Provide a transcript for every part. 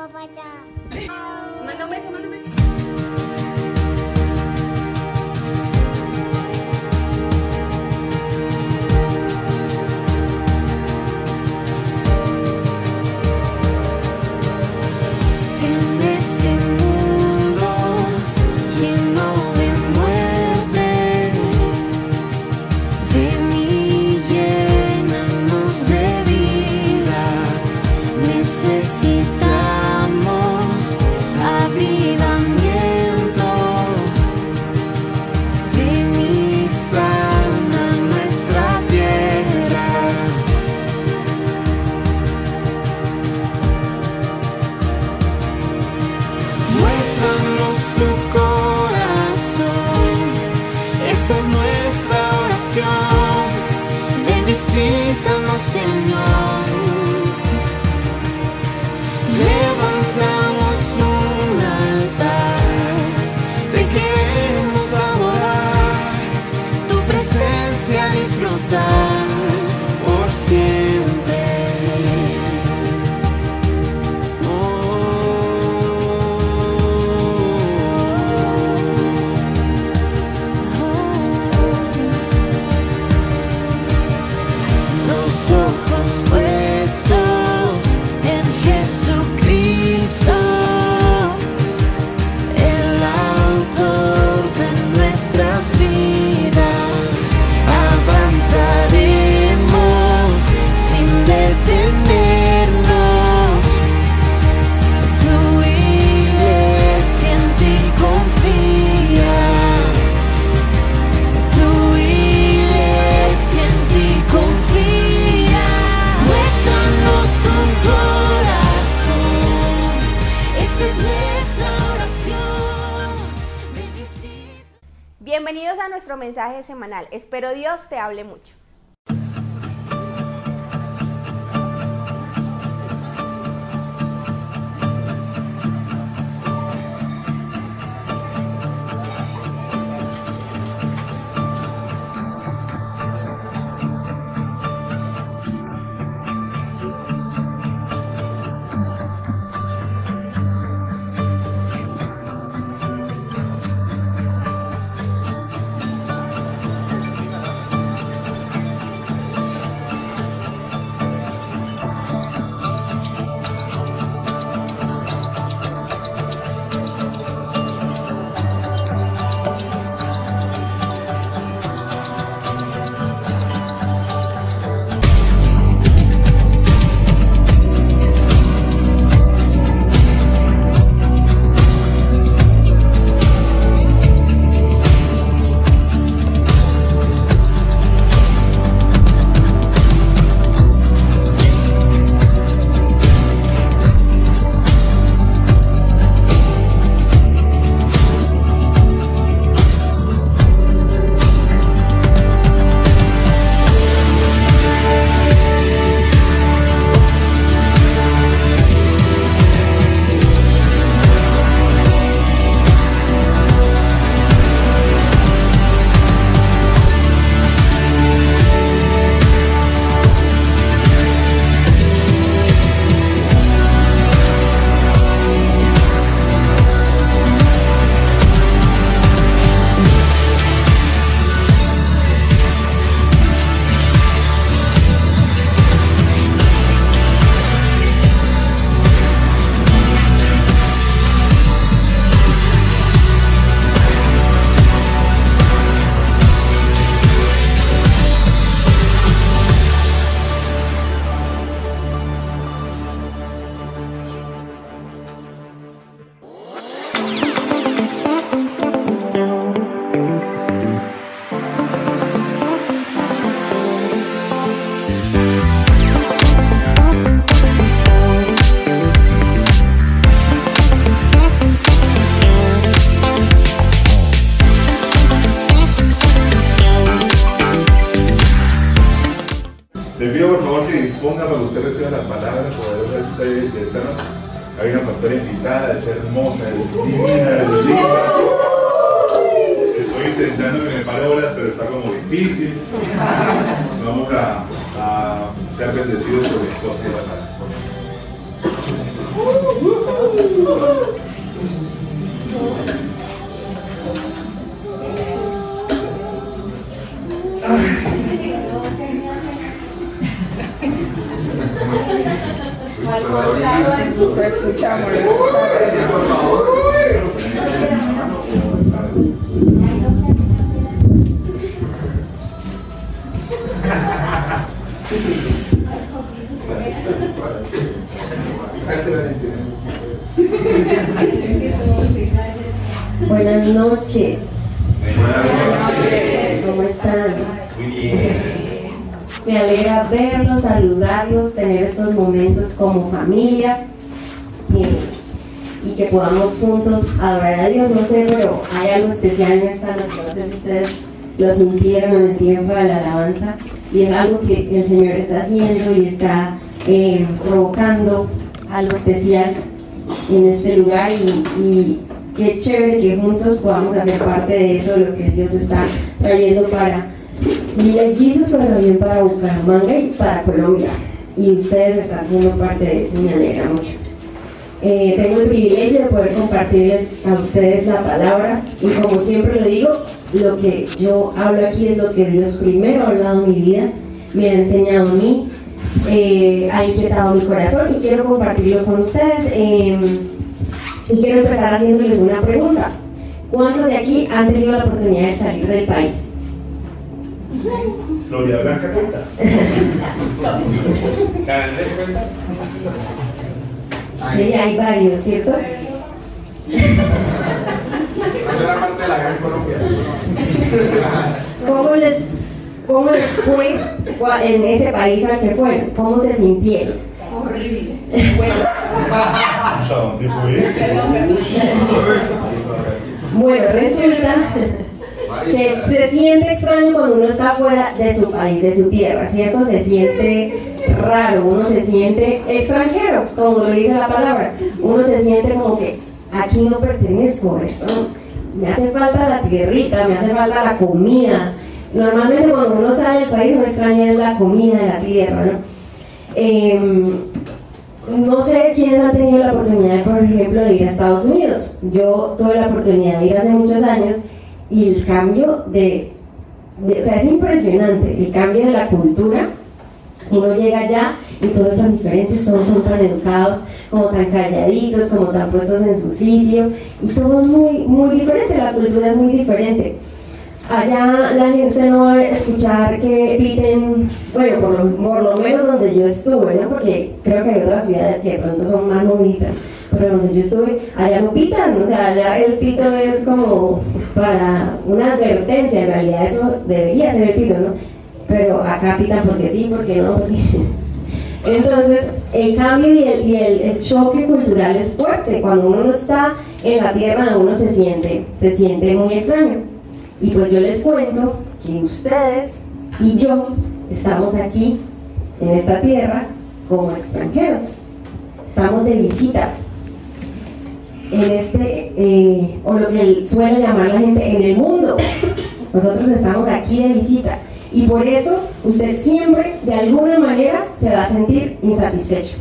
Papa Cak. Teman-teman. Espero Dios te hable mucho. Hay una pastora invitada, es hermosa, es divina, es linda. Estoy intentando que me palabras, pero está como difícil. Vamos a, ser bendecidos por el costo de la paz. Buenas noches. Me alegra verlos, saludarlos, tener estos momentos como familia eh, y que podamos juntos adorar a Dios. No sé, pero hay algo especial en esta noche. No sé si ustedes lo sintieron en el tiempo de la alabanza y es algo que el Señor está haciendo y está eh, provocando algo especial en este lugar y, y qué chévere que juntos podamos hacer parte de eso, lo que Dios está trayendo para Villa Jesus, pero también para Bucaramanga y para Colombia. Y ustedes están siendo parte de eso y me alegra mucho. Eh, tengo el privilegio de poder compartirles a ustedes la palabra y como siempre lo digo, lo que yo hablo aquí es lo que Dios primero ha hablado en mi vida, me ha enseñado a mí, eh, ha inquietado mi corazón y quiero compartirlo con ustedes. eh, y quiero empezar haciéndoles una pregunta. ¿Cuántos de aquí han tenido la oportunidad de salir del país? Gloria Blanca cuenta. Sí, hay varios, ¿cierto? era parte de la gran Colombia. ¿Cómo les, cómo les fue en ese país al que fueron? ¿Cómo se sintieron? ¿qué fue? Bueno, resulta que se siente extraño cuando uno está fuera de su país, de su tierra, ¿cierto? Se siente raro, uno se siente extranjero, como lo dice la palabra. Uno se siente como que aquí no pertenezco, esto me hace falta la tierrita, me hace falta la comida. Normalmente cuando uno sale del país uno extraña es la comida de la tierra, ¿no? Em, no sé quiénes han tenido la oportunidad, por ejemplo, de ir a Estados Unidos. Yo tuve la oportunidad de ir hace muchos años y el cambio de, o sea, es impresionante el cambio de la cultura. Uno llega allá y todos están diferentes, todos son tan educados, como tan calladitos, como tan puestos en su sitio y todo es muy, muy diferente, la cultura es muy diferente. Allá la gente no va a escuchar que piten, bueno, por lo, por lo menos donde yo estuve, ¿no? Porque creo que hay otras ciudades que de pronto son más movidas, pero donde yo estuve, allá no pitan, o sea, allá el pito es como para una advertencia, en realidad eso debería ser el pito, ¿no? Pero acá pitan porque sí, porque no, porque... Entonces, el cambio y, el, y el, choque cultural es fuerte. Cuando uno no está en la tierra uno se siente, se siente muy extraño. Y pues yo les cuento que ustedes y yo estamos aquí en esta tierra como extranjeros. Estamos de visita en este, eh, o lo que suele llamar la gente en el mundo. Nosotros estamos aquí de visita. Y por eso usted siempre, de alguna manera, se va a sentir insatisfecho.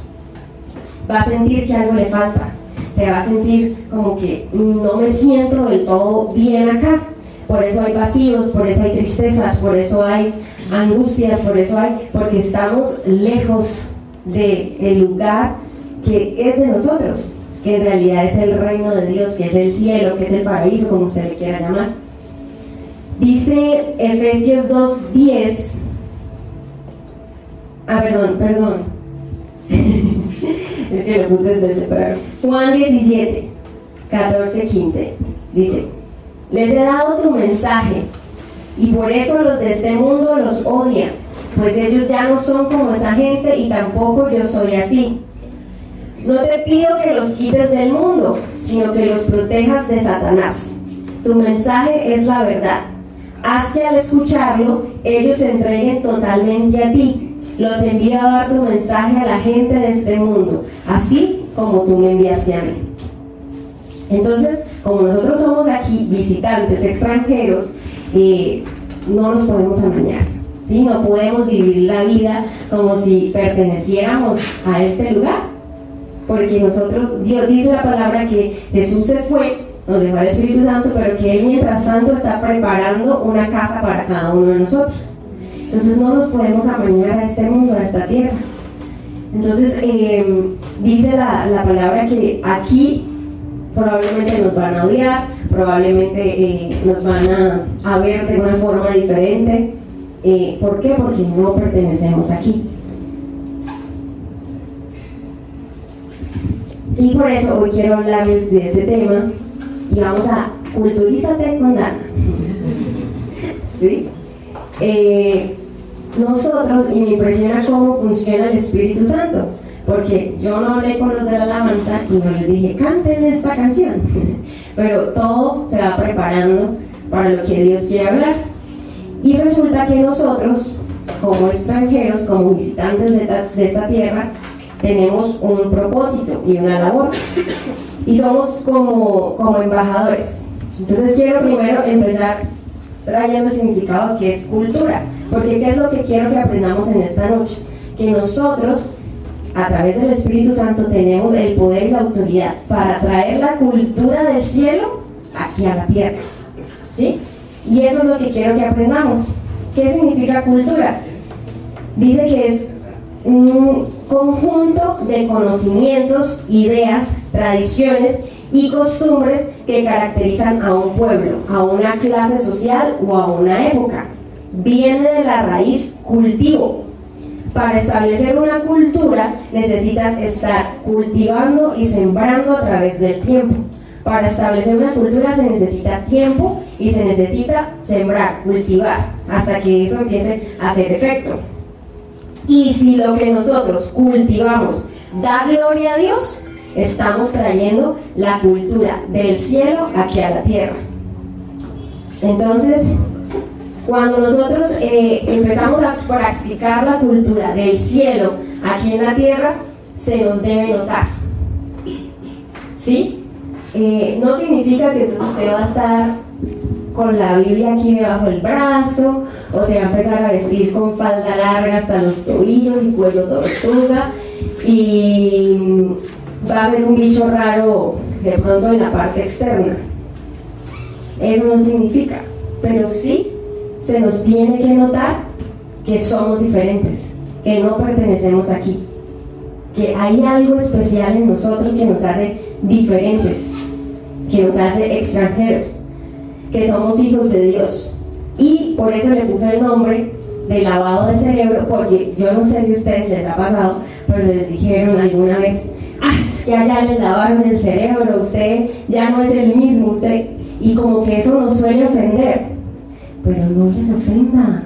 Va a sentir que algo le falta. Se va a sentir como que no me siento del todo bien acá. Por eso hay vacíos, por eso hay tristezas, por eso hay angustias, por eso hay, porque estamos lejos del lugar que es de nosotros, que en realidad es el reino de Dios, que es el cielo, que es el paraíso, como se le quiera llamar. Dice Efesios 2.10, ah, perdón, perdón, es que lo puse desde para Juan 17, 14, 15, dice, les he dado tu mensaje y por eso los de este mundo los odian, pues ellos ya no son como esa gente y tampoco yo soy así. No te pido que los quites del mundo, sino que los protejas de Satanás. Tu mensaje es la verdad. Haz que al escucharlo ellos se entreguen totalmente a ti. Los envío a dar tu mensaje a la gente de este mundo, así como tú me enviaste a mí. Entonces, como nosotros somos aquí visitantes extranjeros, eh, no nos podemos amañar. ¿sí? No podemos vivir la vida como si perteneciéramos a este lugar. Porque nosotros, Dios dice la palabra que Jesús se fue, nos dejó el Espíritu Santo, pero que Él mientras tanto está preparando una casa para cada uno de nosotros. Entonces no nos podemos amañar a este mundo, a esta tierra. Entonces eh, dice la, la palabra que aquí probablemente nos van a odiar, probablemente eh, nos van a, a ver de una forma diferente. Eh, ¿Por qué? Porque no pertenecemos aquí. Y por eso hoy quiero hablarles de este tema y vamos a culturízate con Dana. ¿Sí? Eh, nosotros, y me impresiona cómo funciona el Espíritu Santo, porque yo no hablé con los de la alabanza y no les dije, canten esta canción, pero todo se va preparando para lo que Dios quiere hablar. Y resulta que nosotros, como extranjeros, como visitantes de esta, de esta tierra, tenemos un propósito y una labor. Y somos como, como embajadores. Entonces quiero primero empezar trayendo el significado que es cultura. Porque ¿qué es lo que quiero que aprendamos en esta noche? Que nosotros, a través del Espíritu Santo, tenemos el poder y la autoridad para traer la cultura del cielo aquí a la tierra. ¿Sí? Y eso es lo que quiero que aprendamos. ¿Qué significa cultura? Dice que es un conjunto de conocimientos, ideas, tradiciones y costumbres que caracterizan a un pueblo, a una clase social o a una época. Viene de la raíz cultivo. Para establecer una cultura necesitas estar cultivando y sembrando a través del tiempo. Para establecer una cultura se necesita tiempo y se necesita sembrar, cultivar, hasta que eso empiece a hacer efecto. Y si lo que nosotros cultivamos da gloria a Dios, estamos trayendo la cultura del cielo aquí a la tierra. Entonces, cuando nosotros eh, empezamos a practicar la cultura del cielo aquí en la tierra, se nos debe notar. ¿Sí? Eh, no significa que entonces usted va a estar con la Biblia aquí debajo del brazo, o se va a empezar a vestir con falda larga hasta los tobillos y cuello tortuga, y va a ser un bicho raro de pronto en la parte externa. Eso no significa, pero sí se nos tiene que notar que somos diferentes, que no pertenecemos aquí, que hay algo especial en nosotros que nos hace diferentes, que nos hace extranjeros que somos hijos de Dios. Y por eso le puse el nombre de lavado de cerebro, porque yo no sé si a ustedes les ha pasado, pero les dijeron alguna vez, ah, es que allá les lavaron el cerebro, usted ya no es el mismo, usted, y como que eso nos suele ofender, pero no les ofenda.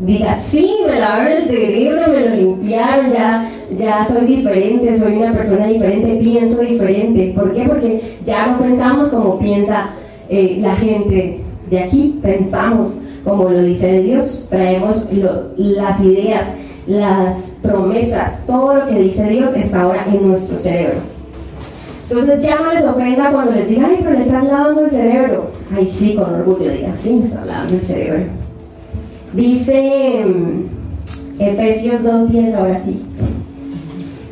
Diga, sí, me lavaron el cerebro, me lo limpiaron, ya, ya soy diferente, soy una persona diferente, pienso diferente. ¿Por qué? Porque ya no pensamos como piensa eh, la gente de aquí, pensamos como lo dice Dios, traemos las ideas, las promesas, todo lo que dice Dios está ahora en nuestro cerebro. Entonces ya no les ofenda cuando les diga, ay, pero le están lavando el cerebro. Ay, sí, con orgullo diga, sí, me están lavando el cerebro. Dice mm, Efesios 2.10, ahora sí.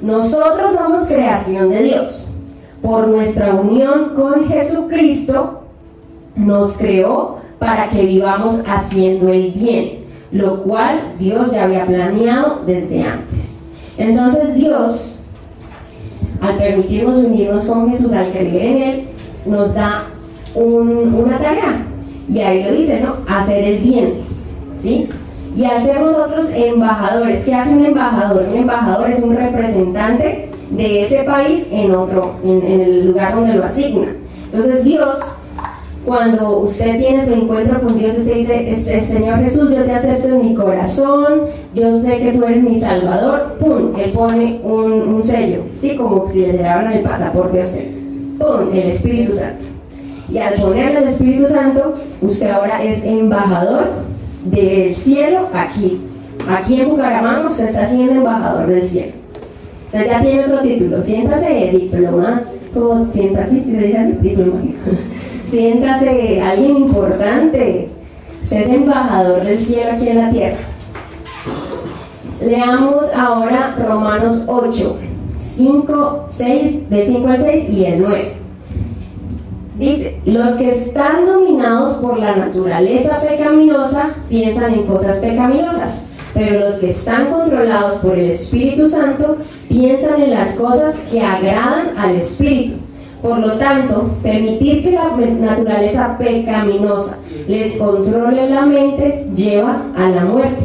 Nosotros somos creación de Dios. Por nuestra unión con Jesucristo, nos creó para que vivamos haciendo el bien, lo cual Dios ya había planeado desde antes. Entonces Dios, al permitirnos unirnos con Jesús, al creer en Él, nos da un- una tarea. Y ahí lo dice, ¿no? Hacer el bien. ¿Sí? Y ser nosotros embajadores, ¿qué hace un embajador? Un embajador es un representante de ese país en otro, en, en el lugar donde lo asigna. Entonces Dios cuando usted tiene su encuentro con Dios, usted dice, "Es- es, Señor Jesús, yo te acepto en mi corazón, yo sé que tú eres mi Salvador, ¡pum! Él pone un, sello, ¿sí? Como si le cerraran el pasaporte a usted, ¡pum! El Espíritu Santo. Y al ponerle el Espíritu Santo, usted ahora es embajador del cielo aquí. Aquí en Bucaramanga usted está siendo embajador del cielo. Usted ya tiene otro título, siéntase diplomático, siéntase, si se dice así, diplomático. Siéntase alguien importante. Usted es embajador del cielo aquí en la tierra. Leamos ahora Romanos 8. 5, 6, del 5 al 6 y el 9. Dice, los que están dominados por la naturaleza pecaminosa piensan en cosas pecaminosas, pero los que están controlados por el Espíritu Santo piensan en las cosas que agradan al Espíritu. Por lo tanto, permitir que la naturaleza pecaminosa les controle la mente lleva a la muerte.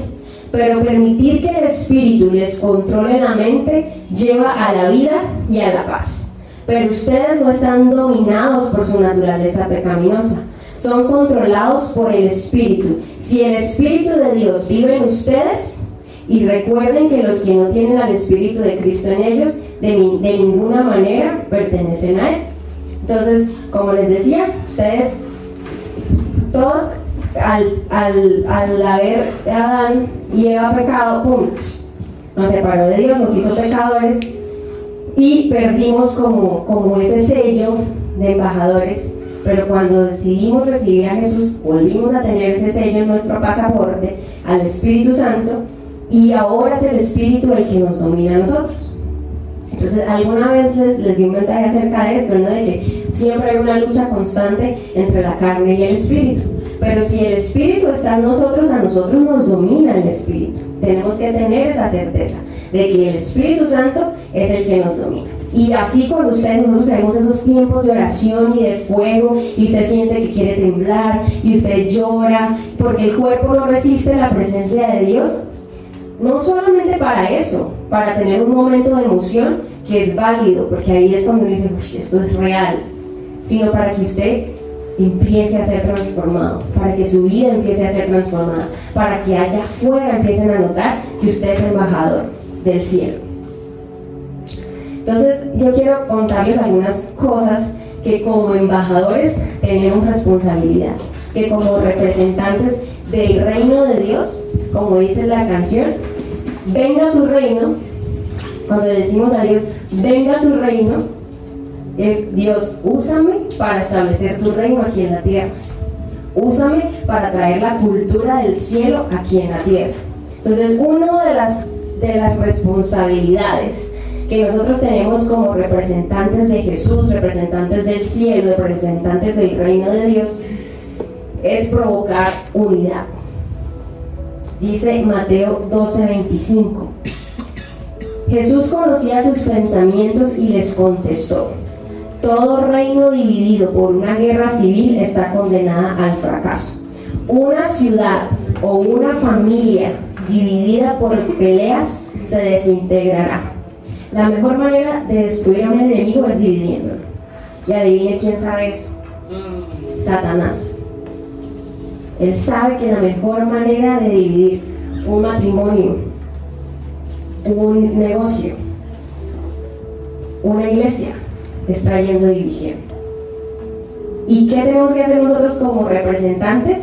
Pero permitir que el Espíritu les controle la mente lleva a la vida y a la paz. Pero ustedes no están dominados por su naturaleza pecaminosa, son controlados por el Espíritu. Si el Espíritu de Dios vive en ustedes, y recuerden que los que no tienen al Espíritu de Cristo en ellos, de, de ninguna manera pertenecen a Él. Entonces, como les decía, ustedes todos al, al, al haber Adán y Eva pecado, ¡pum! Nos separó de Dios, nos hizo pecadores y perdimos como, como ese sello de embajadores. Pero cuando decidimos recibir a Jesús, volvimos a tener ese sello en nuestro pasaporte, al Espíritu Santo, y ahora es el Espíritu el que nos domina a nosotros. Entonces, alguna vez les, les di un mensaje acerca de esto, ¿no? de que siempre hay una lucha constante entre la carne y el espíritu. Pero si el espíritu está en nosotros, a nosotros nos domina el espíritu. Tenemos que tener esa certeza de que el Espíritu Santo es el que nos domina. Y así cuando ustedes, nosotros tenemos esos tiempos de oración y de fuego, y usted siente que quiere temblar, y usted llora, porque el cuerpo no resiste la presencia de Dios, no solamente para eso, para tener un momento de emoción que es válido, porque ahí es cuando uno dice, "Ush, esto es real, sino para que usted empiece a ser transformado, para que su vida empiece a ser transformada, para que allá afuera empiecen a notar que usted es embajador del cielo. Entonces, yo quiero contarles algunas cosas que como embajadores tenemos responsabilidad, que como representantes del reino de Dios, como dice la canción, venga tu reino, cuando decimos a Dios, venga tu reino, es Dios, úsame para establecer tu reino aquí en la tierra. Úsame para traer la cultura del cielo aquí en la tierra. Entonces, una de las, de las responsabilidades que nosotros tenemos como representantes de Jesús, representantes del cielo, representantes del reino de Dios, es provocar unidad. Dice Mateo 12:25. Jesús conocía sus pensamientos y les contestó, todo reino dividido por una guerra civil está condenada al fracaso. Una ciudad o una familia dividida por peleas se desintegrará. La mejor manera de destruir a un enemigo es dividiéndolo. Y adivine quién sabe eso. Satanás. Él sabe que la mejor manera de dividir un matrimonio, un negocio, una iglesia, es trayendo división. ¿Y qué tenemos que hacer nosotros como representantes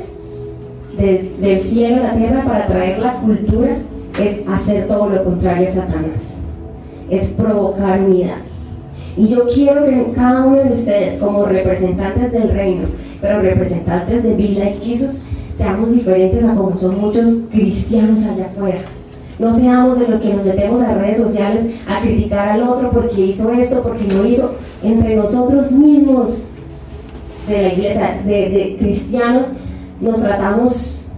de- del cielo a la tierra para traer la cultura? Es hacer todo lo contrario a Satanás. Es provocar unidad. Y yo quiero que cada uno de ustedes, como representantes del reino, pero representantes de Be Like Jesus, seamos diferentes a como son muchos cristianos allá afuera. No seamos de los que nos metemos a redes sociales a criticar al otro porque hizo esto, porque no hizo. Entre nosotros mismos de la iglesia, de, cristianos, nos tratamos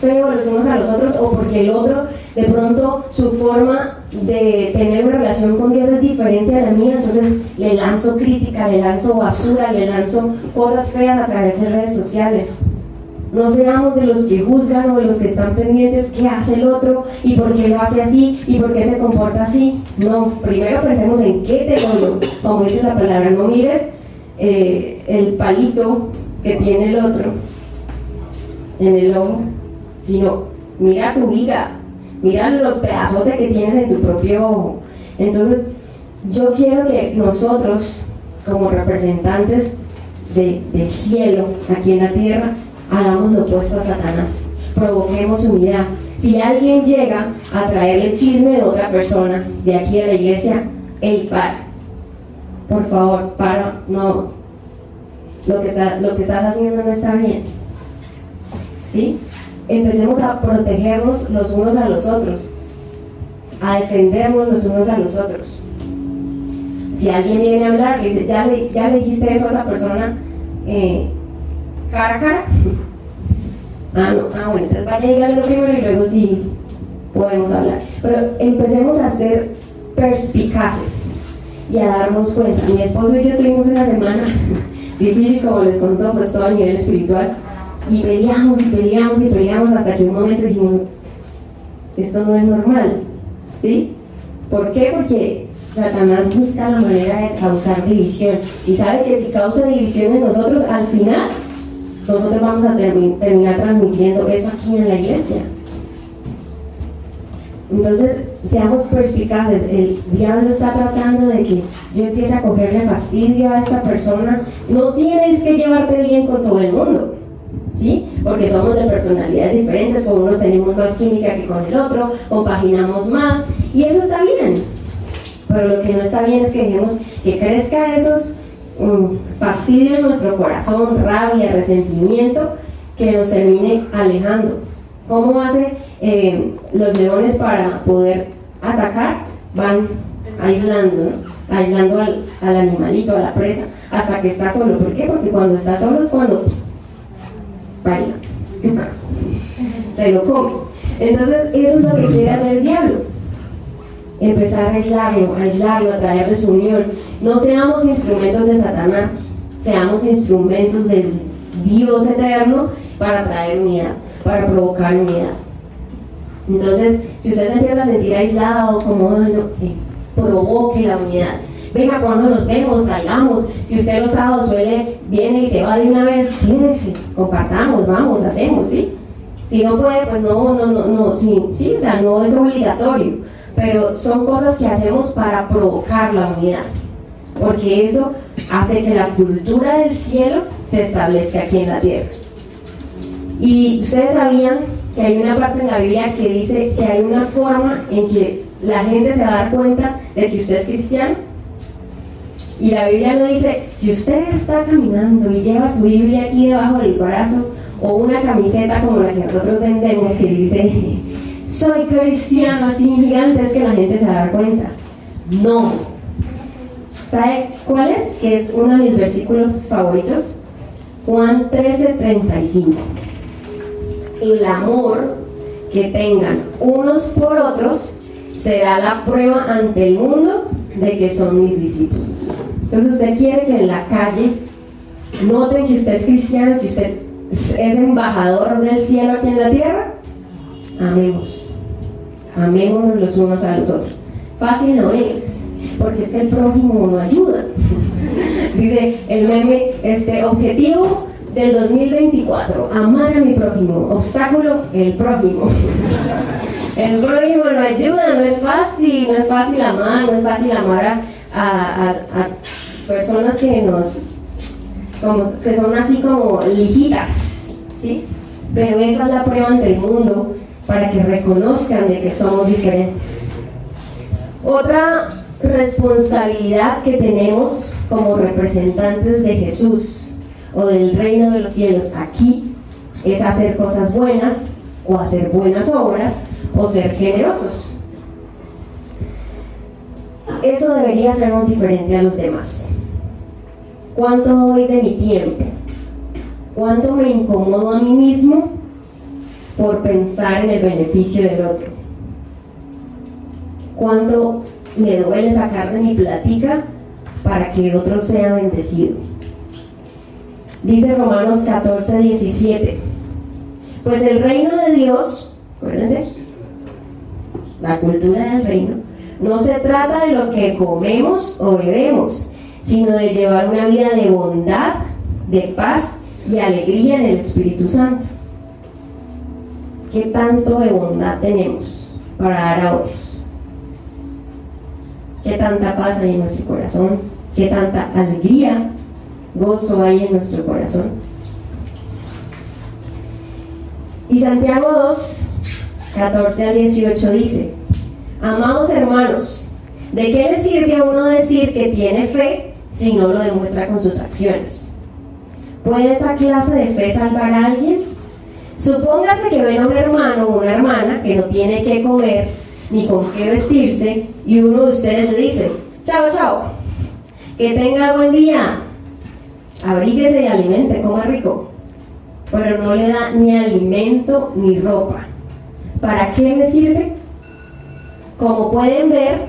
feo los unos a los otros o porque el otro de pronto su forma de tener una relación con Dios es diferente a la mía, entonces le lanzo crítica, le lanzo basura, le lanzo cosas feas a través de redes sociales. No seamos de los que juzgan o de los que están pendientes qué hace el otro y por qué lo hace así y por qué se comporta así. No, primero pensemos en qué tengo yo, como dice la palabra, no mires eh, el palito que tiene el otro en el ojo, sino mira tu viga, mira los pedazotes que tienes en tu propio ojo. Entonces, yo quiero que nosotros, como representantes de- del cielo aquí en la tierra, hagamos lo opuesto a Satanás, provoquemos unidad. Si alguien llega a traerle chisme de otra persona de aquí a la iglesia, hey, para, por favor, para, no, lo que, estás haciendo no está bien. ¿Sí? Empecemos a protegernos los unos a los otros, a defendernos los unos a los otros. Si alguien viene a hablar, le dice, ¿ya le, ya le dijiste eso a esa persona eh, cara a cara? Ah, no, ah, bueno, entonces vaya y dígalo primero y luego sí podemos hablar. Pero empecemos a ser perspicaces y a darnos cuenta. Mi esposo y yo tuvimos una semana difícil, como les contó, pues todo a nivel espiritual. Y peleamos y peleamos y peleamos hasta que un momento dijimos, esto no es normal, ¿sí? ¿Por qué? Porque Satanás busca la manera de causar división. Y sabe que si causa división en nosotros, al final, nosotros vamos a termi- terminar transmitiendo eso aquí en la iglesia. Entonces, seamos perspicaces. El diablo está tratando de que yo empiece a cogerle fastidio a esta persona. No tienes que llevarte bien con todo el mundo. ¿Sí? Porque somos de personalidades diferentes, con unos tenemos más química que con el otro, compaginamos más, y eso está bien. Pero lo que no está bien es que dejemos que crezca esos fastidios en nuestro corazón, rabia, resentimiento, que nos termine alejando. ¿Cómo hacen eh, los leones para poder atacar? Van aislando, ¿no? aislando al, al animalito, a la presa, hasta que está solo. ¿Por qué? Porque cuando está solo es cuando baila, yuca, se lo come. Entonces, eso es lo que quiere hacer el diablo. Empezar a aislarlo, a aislarlo, a traer desunión. No seamos instrumentos de Satanás, seamos instrumentos del Dios eterno para traer unidad, para provocar unidad. Entonces, si usted se empieza a sentir aislado, como "Ay, no", eh, provoque la unidad. Venga, cuando nos vemos, salgamos. Si usted los sábados suele, viene y se va de una vez, quédese, compartamos, vamos, hacemos, ¿sí? Si no puede, pues no, no, no, no, sí, sí, o sea, no es obligatorio. Pero son cosas que hacemos para provocar la unidad. Porque eso hace que la cultura del cielo se establezca aquí en la tierra. Y ustedes sabían que hay una parte en la Biblia que dice que hay una forma en que la gente se va a dar cuenta de que usted es cristiano. Y la Biblia no dice, si usted está caminando y lleva su Biblia aquí debajo del brazo o una camiseta como la que nosotros vendemos que dice, soy cristiano así gigante, que la gente se va cuenta. No. ¿Sabe cuál es? Que es uno de mis versículos favoritos. Juan 13, 35 el amor que tengan unos por otros será la prueba ante el mundo de que son mis discípulos. Entonces usted quiere que en la calle noten que usted es cristiano, que usted es embajador del cielo aquí en la tierra. Amemos. Amémonos los unos a los otros. Fácil no es, porque es que el prójimo no ayuda. Dice el meme, este objetivo del 2024, amar a mi prójimo. Obstáculo, el prójimo. El prójimo no ayuda, no es fácil, no es fácil amar, no es fácil amar a, personas que nos, que son así como lijitas, ¿sí? Pero esa es la prueba ante el mundo para que reconozcan de que somos diferentes. Otra responsabilidad que tenemos como representantes de Jesús o del reino de los cielos aquí es hacer cosas buenas o hacer buenas obras o ser generosos. Eso debería hacernos diferente a los demás. ¿Cuánto doy de mi tiempo? ¿Cuánto me incomodo a mí mismo por pensar en el beneficio del otro? ¿Cuánto me duele sacar de mi platica para que otro sea bendecido? Dice Romanos 14, 17. Pues el reino de Dios, acuérdense, la cultura del reino, no se trata de lo que comemos o bebemos, sino de llevar una vida de bondad, de paz y alegría en el Espíritu Santo. ¿Qué tanto de bondad tenemos para dar a otros? ¿Qué tanta paz hay en nuestro corazón? ¿Qué tanta alegría, gozo hay en nuestro corazón? Y Santiago 2, 14 al 18 dice, Amados hermanos, ¿de qué le sirve a uno decir que tiene fe si no lo demuestra con sus acciones? ¿Puede esa clase de fe salvar a alguien? Supóngase que ven a un hermano o una hermana que no tiene qué comer ni con qué vestirse y uno de ustedes le dice, chao, chao, Que tenga buen día. Abríguese y alimente, coma rico. Pero no le da ni alimento ni ropa. ¿Para qué le sirve? Como pueden ver,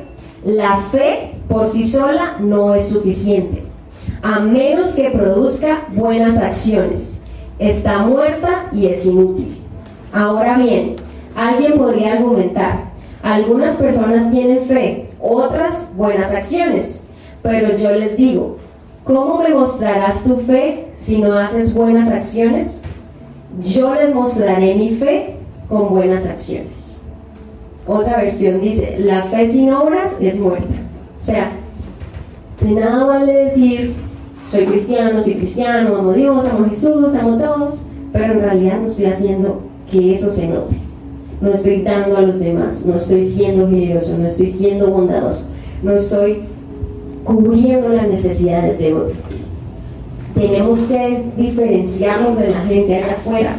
la fe por sí sola no es suficiente, a menos que produzca buenas acciones. Está muerta y es inútil. Ahora bien, alguien podría argumentar, algunas personas tienen fe, otras buenas acciones, pero yo les digo, ¿cómo me mostrarás tu fe si no haces buenas acciones? Yo les mostraré mi fe con buenas acciones. Otra versión dice, la fe sin obras es muerta. O sea, de nada vale decir, soy cristiano, soy cristiano, amo a Dios, amo a Jesús, amo a todos, pero en realidad no estoy haciendo que eso se note. No estoy dando a los demás, no estoy siendo generoso, no estoy siendo bondadoso, no estoy cubriendo las necesidades de otro. Tenemos que diferenciarnos de la gente allá afuera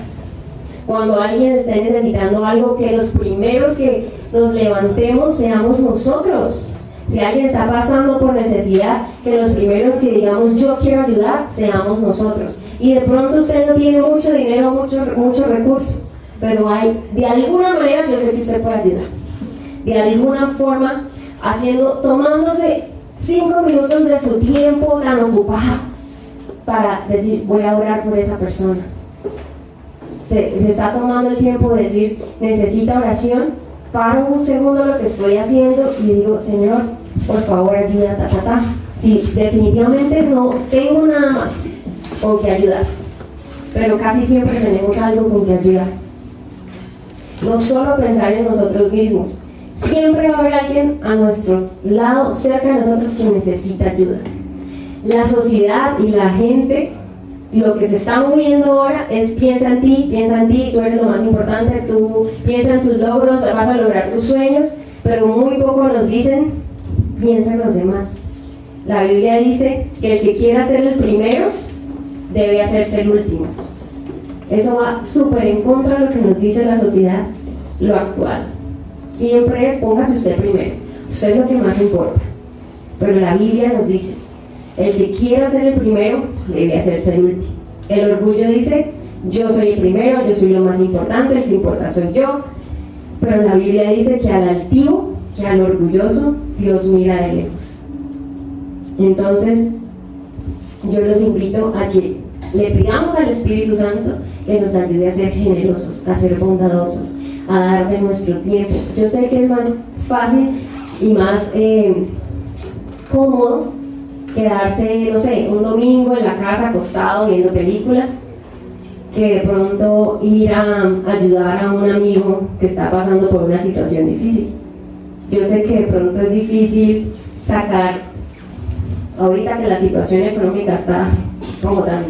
cuando alguien esté necesitando algo, que los primeros que nos levantemos seamos nosotros. Si alguien está pasando por necesidad, que los primeros que digamos yo quiero ayudar, seamos nosotros. Y de pronto usted no tiene mucho dinero, mucho, mucho recurso, pero hay, de alguna manera yo sé que usted puede ayudar. De alguna forma, haciendo, tomándose cinco minutos de su tiempo tan ocupado para decir, voy a orar por esa persona se, se está tomando el tiempo de decir, necesita oración, paro un segundo lo que estoy haciendo y digo, Señor, por favor ayuda, ta, ta, ta. Sí, definitivamente no tengo nada más con que ayudar, pero casi siempre tenemos algo con que ayudar. No solo pensar en nosotros mismos, siempre va a haber alguien a nuestros lados, cerca de nosotros, que necesita ayuda. La sociedad y la gente lo que se está moviendo ahora es piensa en ti, piensa en ti, tú eres lo más importante, tú piensa en tus logros, vas a lograr tus sueños, pero muy poco nos dicen, piensa en los demás. La Biblia dice que el que quiera ser el primero debe hacerse el último. Eso va súper en contra de lo que nos dice la sociedad, lo actual. Siempre es póngase usted primero, usted es lo que más importa. Pero la Biblia nos dice, el que quiera ser el primero debe hacerse el último. El orgullo dice, yo soy el primero, yo soy lo más importante, el que importa soy yo. Pero la Biblia dice que al altivo, que al orgulloso, Dios mira de lejos. Entonces, yo los invito a que le pidamos al Espíritu Santo que nos ayude a ser generosos, a ser bondadosos, a dar de nuestro tiempo. Yo sé que es más fácil y más eh, cómodo quedarse, no sé, un domingo en la casa acostado viendo películas, que de pronto ir a ayudar a un amigo que está pasando por una situación difícil. Yo sé que de pronto es difícil sacar, ahorita que la situación económica está como tan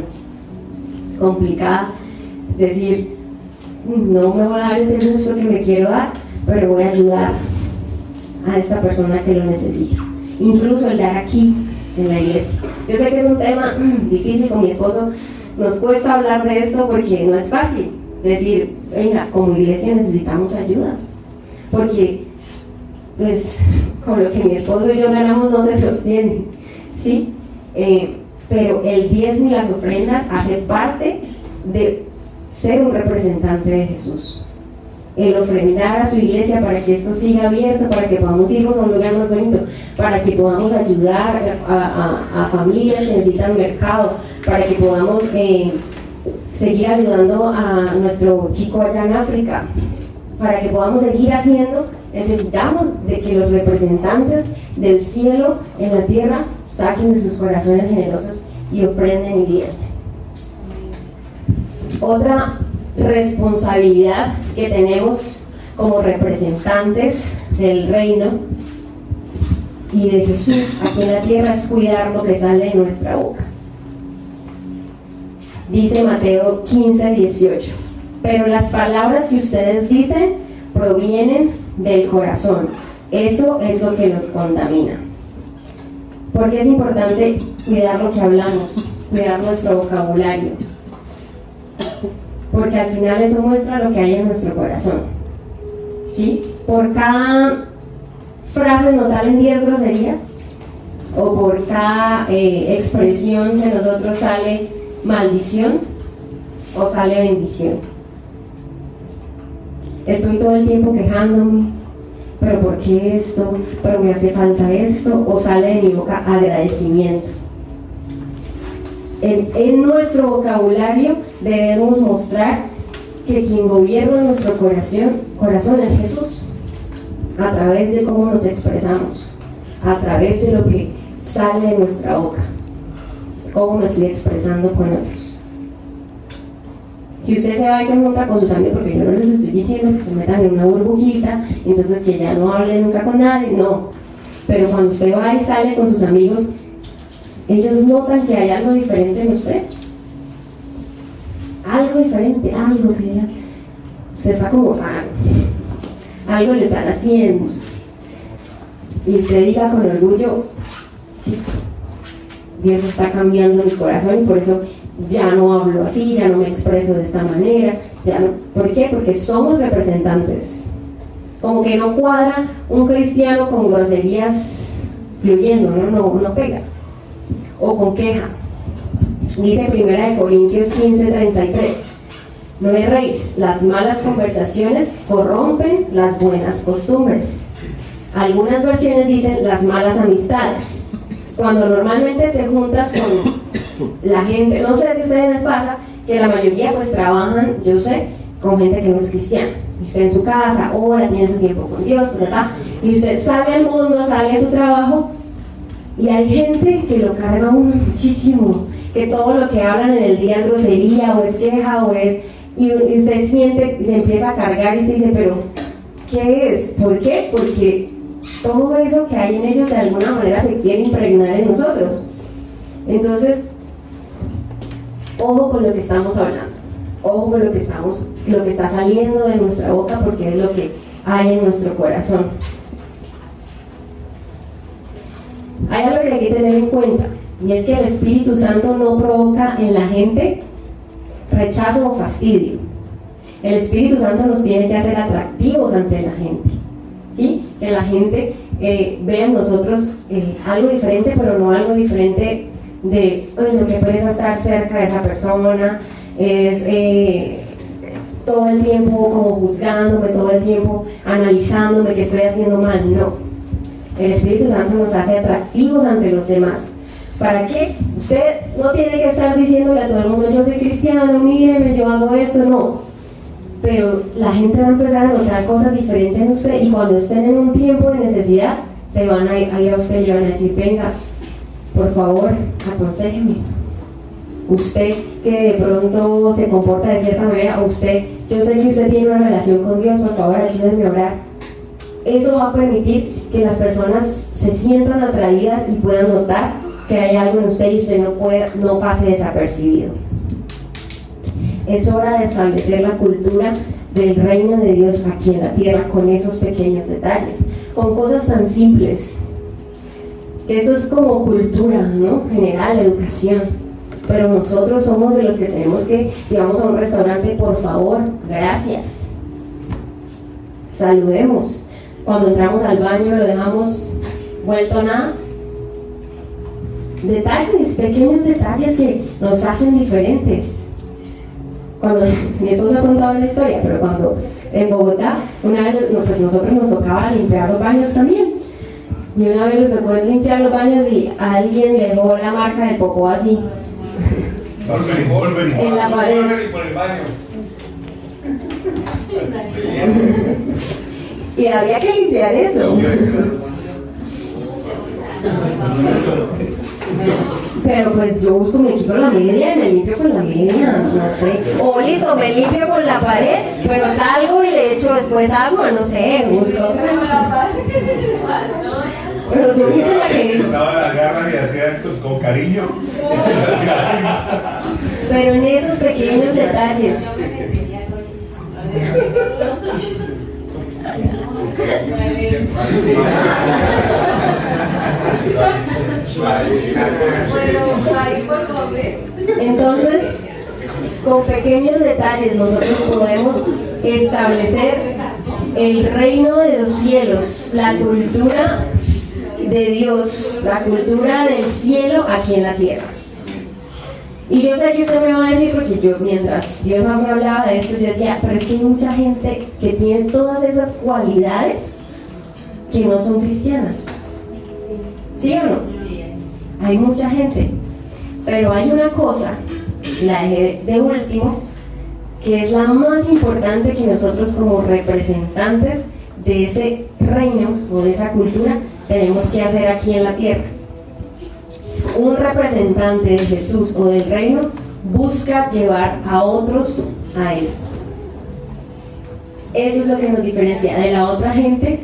complicada, decir, no me voy a dar ese gusto que me quiero dar, pero voy a ayudar a esta persona que lo necesita. Incluso el dar aquí en la iglesia. Yo sé que es un tema mm, difícil con mi esposo, nos cuesta hablar de esto porque no es fácil decir, venga, como iglesia necesitamos ayuda, porque pues con lo que mi esposo y yo ganamos no se sostiene, ¿sí? Eh, pero el diezmo y las ofrendas hace parte de ser un representante de Jesús el ofrendar a su iglesia para que esto siga abierto, para que podamos irnos a un lugar más bonito, para que podamos ayudar a, familias que necesitan mercado, para que podamos eh, seguir ayudando a nuestro chico allá en África, para que podamos seguir haciendo, necesitamos de que los representantes del cielo en la tierra saquen de sus corazones generosos y ofrenden y diezmen. Otra responsabilidad que tenemos como representantes del reino y de Jesús aquí en la tierra es cuidar lo que sale de nuestra boca. Dice Mateo 15, 18. Pero las palabras que ustedes dicen provienen del corazón. Eso es lo que nos contamina. Porque es importante cuidar lo que hablamos, cuidar nuestro vocabulario porque al final eso muestra lo que hay en nuestro corazón. ¿Sí? Por cada frase nos salen 10 groserías, o por cada eh, expresión de nosotros sale maldición o sale bendición. Estoy todo el tiempo quejándome, pero ¿por qué esto? ¿Pero me hace falta esto? ¿O sale de mi boca agradecimiento? En, nuestro vocabulario debemos mostrar que quien gobierna nuestro corazón, corazón es Jesús, a través de cómo nos expresamos, a través de lo que sale de nuestra boca, cómo me estoy expresando con otros. Si usted se va y se junta con sus amigos, porque yo no les estoy diciendo que se metan en una burbujita, entonces que ya no hable nunca con nadie, no. Pero cuando usted va y sale con sus amigos, ellos notan que hay algo diferente en usted. Algo diferente, algo que usted está como raro. Algo le están haciendo. Y usted diga con orgullo, sí, Dios está cambiando mi corazón y por eso ya no hablo así, ya no me expreso de esta manera. ¿Por qué? Porque somos representantes. Como que no cuadra un cristiano con groserías fluyendo, no, no, no pega. O con queja. Dice Primera de Corintios 15, 33. No erréis, las malas conversaciones corrompen las buenas costumbres. Algunas versiones dicen las malas amistades. Cuando normalmente te juntas con la gente, no sé si a ustedes les pasa, que la mayoría pues trabajan, yo sé, con gente que no es cristiana. Usted en su casa, ora, tiene su tiempo con Dios, ¿verdad? Y usted sale al mundo, sale a su trabajo, y hay gente que lo carga uno muchísimo, que todo lo que hablan en el día es grosería, o es queja, o es... Y, y usted siente, y se empieza a cargar y se dice, pero, ¿qué es? ¿Por qué? Porque todo eso que hay en ellos de alguna manera se quiere impregnar en nosotros. Entonces, ojo con lo que estamos hablando, ojo con lo que estamos, lo que está saliendo de nuestra boca porque es lo que hay en nuestro corazón. Hay algo que hay que tener en cuenta y es que el Espíritu Santo no provoca en la gente rechazo o fastidio. El Espíritu Santo nos tiene que hacer atractivos ante la gente, ¿sí? Que la gente eh, vea en nosotros eh, algo diferente, pero no algo diferente de, bueno, que presa estar cerca de esa persona, es eh, todo el tiempo como juzgándome, todo el tiempo analizándome que estoy haciendo mal, no. El Espíritu Santo nos hace atractivos ante los demás. ¿Para qué? Usted no tiene que estar diciéndole a todo el mundo, yo soy cristiano, míreme, yo hago esto, no. Pero la gente va a empezar a notar cosas diferentes en usted y cuando estén en un tiempo de necesidad, se van a ir a, usted y van a decir, venga, por favor, aconsejeme. Usted que de pronto se comporta de cierta manera, usted, yo sé que usted tiene una relación con Dios, por favor, ayúdenme a orar. Eso va a permitir que las personas se sientan atraídas y puedan notar que hay algo en usted y usted no, puede, no pase desapercibido. Es hora de establecer la cultura del reino de Dios aquí en la tierra con esos pequeños detalles, con cosas tan simples. Eso es como cultura, ¿no? General, educación. Pero nosotros somos de los que tenemos que, si vamos a un restaurante, por favor, gracias. Saludemos. Cuando entramos al baño lo dejamos vuelto a nada. Detalles, pequeños detalles que nos hacen diferentes cuando mi esposo ha contado esa historia, pero cuando en Bogotá, una vez pues nosotros nos tocaba limpiar los baños también. Y una vez nos tocó limpiar los baños y alguien dejó la marca del popó así en la pared. por el baño. Y había que limpiar eso. Pero pues yo busco, me quito la media y me limpio con la media, no sé. O listo, me limpio con la pared, pero salgo y le echo después agua, no sé, busco otra. Pero yo siempre la que Estaba la garra y hacía esto con cariño. Pero en esos pequeños detalles. Entonces, con pequeños detalles nosotros podemos establecer el reino de los cielos, la cultura de Dios, la cultura del cielo aquí en la tierra. Y yo sé que usted me va a decir, porque yo mientras Dios me hablaba de esto, yo decía, pero es que hay mucha gente que tiene todas esas cualidades que no son cristianas. ¿Sí o no? Hay mucha gente. Pero hay una cosa, la dejé de último, que es la más importante que nosotros como representantes de ese reino o de esa cultura tenemos que hacer aquí en la tierra. Un representante de Jesús o del reino busca llevar a otros a ellos. Eso es lo que nos diferencia de la otra gente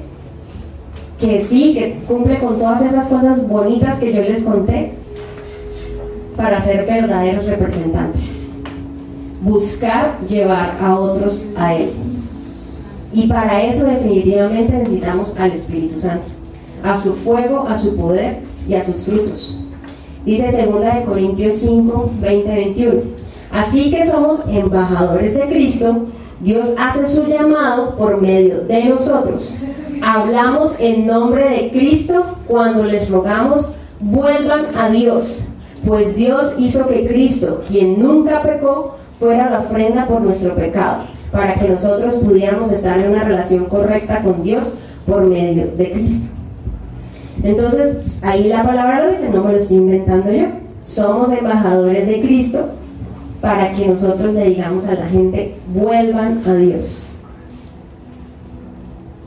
que sí, que cumple con todas esas cosas bonitas que yo les conté para ser verdaderos representantes. Buscar llevar a otros a Él. Y para eso definitivamente necesitamos al Espíritu Santo, a su fuego, a su poder y a sus frutos. Dice 2 de Corintios 5, 20, 21. Así que somos embajadores de Cristo, Dios hace su llamado por medio de nosotros. Hablamos en nombre de Cristo cuando les rogamos vuelvan a Dios, pues Dios hizo que Cristo, quien nunca pecó, fuera la ofrenda por nuestro pecado, para que nosotros pudiéramos estar en una relación correcta con Dios por medio de Cristo. Entonces, ahí la palabra lo dice, no me lo estoy inventando yo. Somos embajadores de Cristo para que nosotros le digamos a la gente, vuelvan a Dios.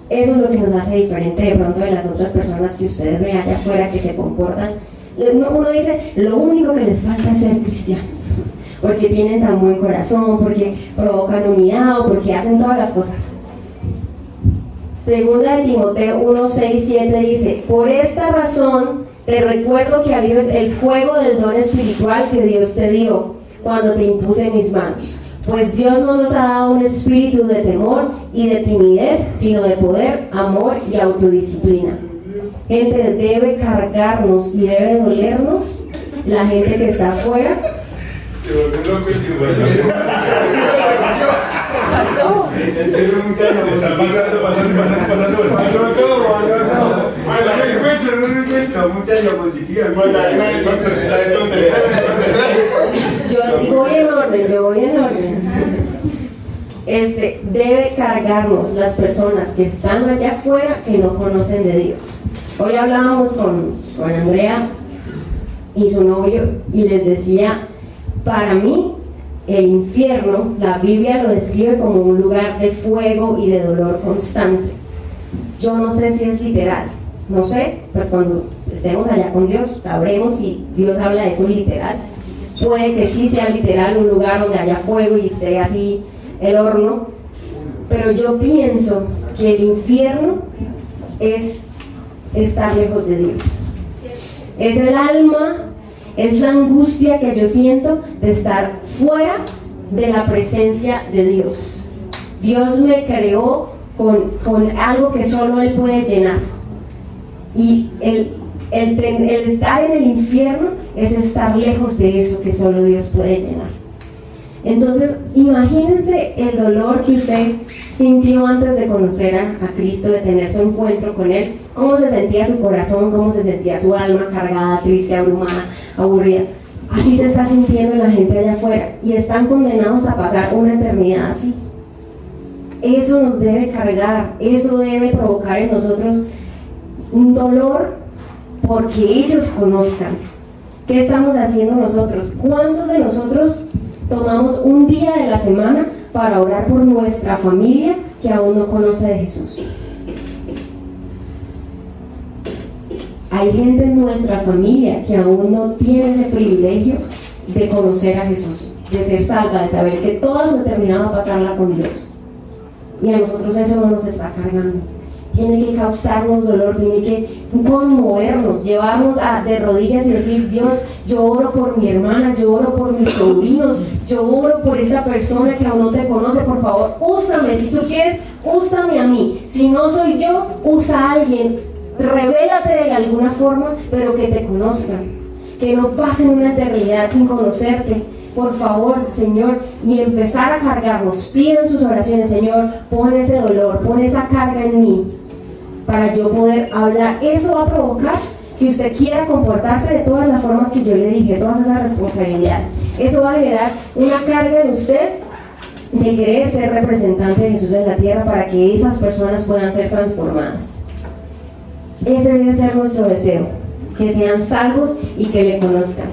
Eso es lo que nos hace diferente de pronto de las otras personas que ustedes ven allá afuera que se comportan. Uno uno dice, lo único que les falta es ser cristianos, porque tienen tan buen corazón, porque provocan unidad o porque hacen todas las cosas. Segunda de Timoteo 1, 6, 7 dice, por esta razón te recuerdo que avives el fuego del don espiritual que Dios te dio cuando te impuse mis manos. Pues Dios no nos ha dado un espíritu de temor y de timidez, sino de poder, amor y autodisciplina. Gente, debe cargarnos y debe dolernos la gente que está afuera. Se volvió loco y se volvió Es que es un muchacho. Está pasando, pasando, pasando, pasando. Pasó todo, pasó todo. Bueno, no me encuentro, no me encuentro. Son muchas diapositivas. Yo voy en orden, yo voy en orden. Este, debe cargarnos las personas que están allá afuera que no conocen de Dios. Hoy hablábamos con, con Andrea y su novio y les decía, para mí el infierno, la Biblia lo describe como un lugar de fuego y de dolor constante. Yo no sé si es literal, no sé, pues cuando estemos allá con Dios sabremos si Dios habla de eso literal. Puede que sí sea literal un lugar donde haya fuego y esté así el horno, pero yo pienso que el infierno es estar lejos de Dios. Es el alma, es la angustia que yo siento de estar fuera de la presencia de Dios. Dios me creó con, con algo que solo Él puede llenar. Y el, el, estar en el infierno es estar lejos de eso que solo Dios puede llenar. Entonces, imagínense el dolor que usted sintió antes de conocer a, a Cristo, de tener su encuentro con Él, cómo se sentía su corazón, cómo se sentía su alma cargada, triste, abrumada, aburrida. Así se está sintiendo la gente allá afuera y están condenados a pasar una eternidad así. Eso nos debe cargar, eso debe provocar en nosotros un dolor porque ellos conozcan. ¿Qué estamos haciendo nosotros? ¿Cuántos de nosotros tomamos un día de la semana para orar por nuestra familia que aún no conoce de Jesús? Hay gente en nuestra familia que aún no tiene ese privilegio de conocer a Jesús, de ser salva, de saber que toda su eternidad va a pasarla con Dios. Y a nosotros eso no nos está cargando. Tiene que causarnos dolor, tiene que conmovernos, llevarnos a, de rodillas y decir, Dios, yo oro por mi hermana, yo oro por mis sobrinos, yo oro por esa persona que aún no te conoce, por favor, úsame, si tú quieres, úsame a mí. Si no soy yo, usa a alguien, revélate de alguna forma, pero que te conozcan, que no pasen una eternidad sin conocerte. Por favor, Señor, y empezar a cargarnos. Pidan sus oraciones, Señor, pon ese dolor, pon esa carga en mí. para yo poder hablar. Eso va a provocar que usted quiera comportarse de todas las formas que yo le dije, todas esas responsabilidades. Eso va a generar una carga en usted de querer ser representante de Jesús en la tierra para que esas personas puedan ser transformadas. Ese debe ser nuestro deseo, que sean salvos y que le conozcan.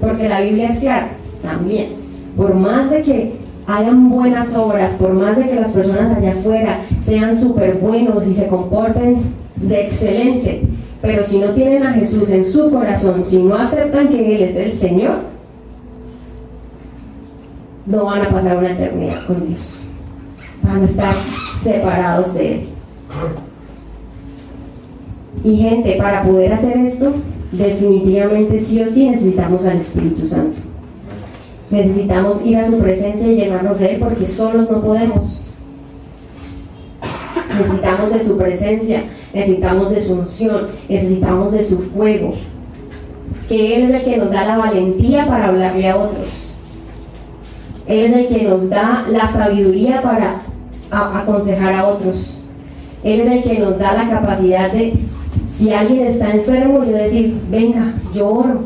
Porque la Biblia es clara también. Por más de que hagan buenas obras, por más de que las personas allá afuera sean súper buenos y se comporten de excelente, pero si no tienen a Jesús en su corazón, si no aceptan que Él es el Señor, no van a pasar una eternidad con Dios. Van a estar separados de Él. Y gente, para poder hacer esto, definitivamente sí o sí necesitamos al Espíritu Santo. Necesitamos ir a su presencia y llenarnos de Él porque solos no podemos. Necesitamos de su presencia, necesitamos de su unción, necesitamos de su fuego. Que Él es el que nos da la valentía para hablarle a otros. Él es el que nos da la sabiduría para aconsejar a otros. Él es el que nos da la capacidad de, si alguien está enfermo, yo decir, venga, yo oro.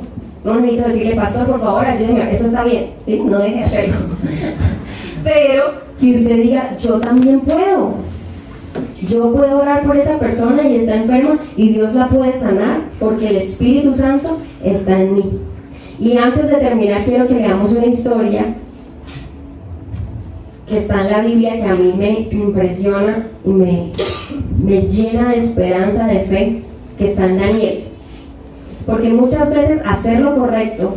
No necesito decirle, pastor, por favor, ayúdeme, eso está bien, ¿sí? No deje de hacerlo. Pero que usted diga, yo también puedo. Yo puedo orar por esa persona y está enferma y Dios la puede sanar porque el Espíritu Santo está en mí. Y antes de terminar, quiero que veamos una historia que está en la Biblia que a mí me impresiona y me, me llena de esperanza, de fe, que en Daniel. Porque muchas veces hacer lo correcto,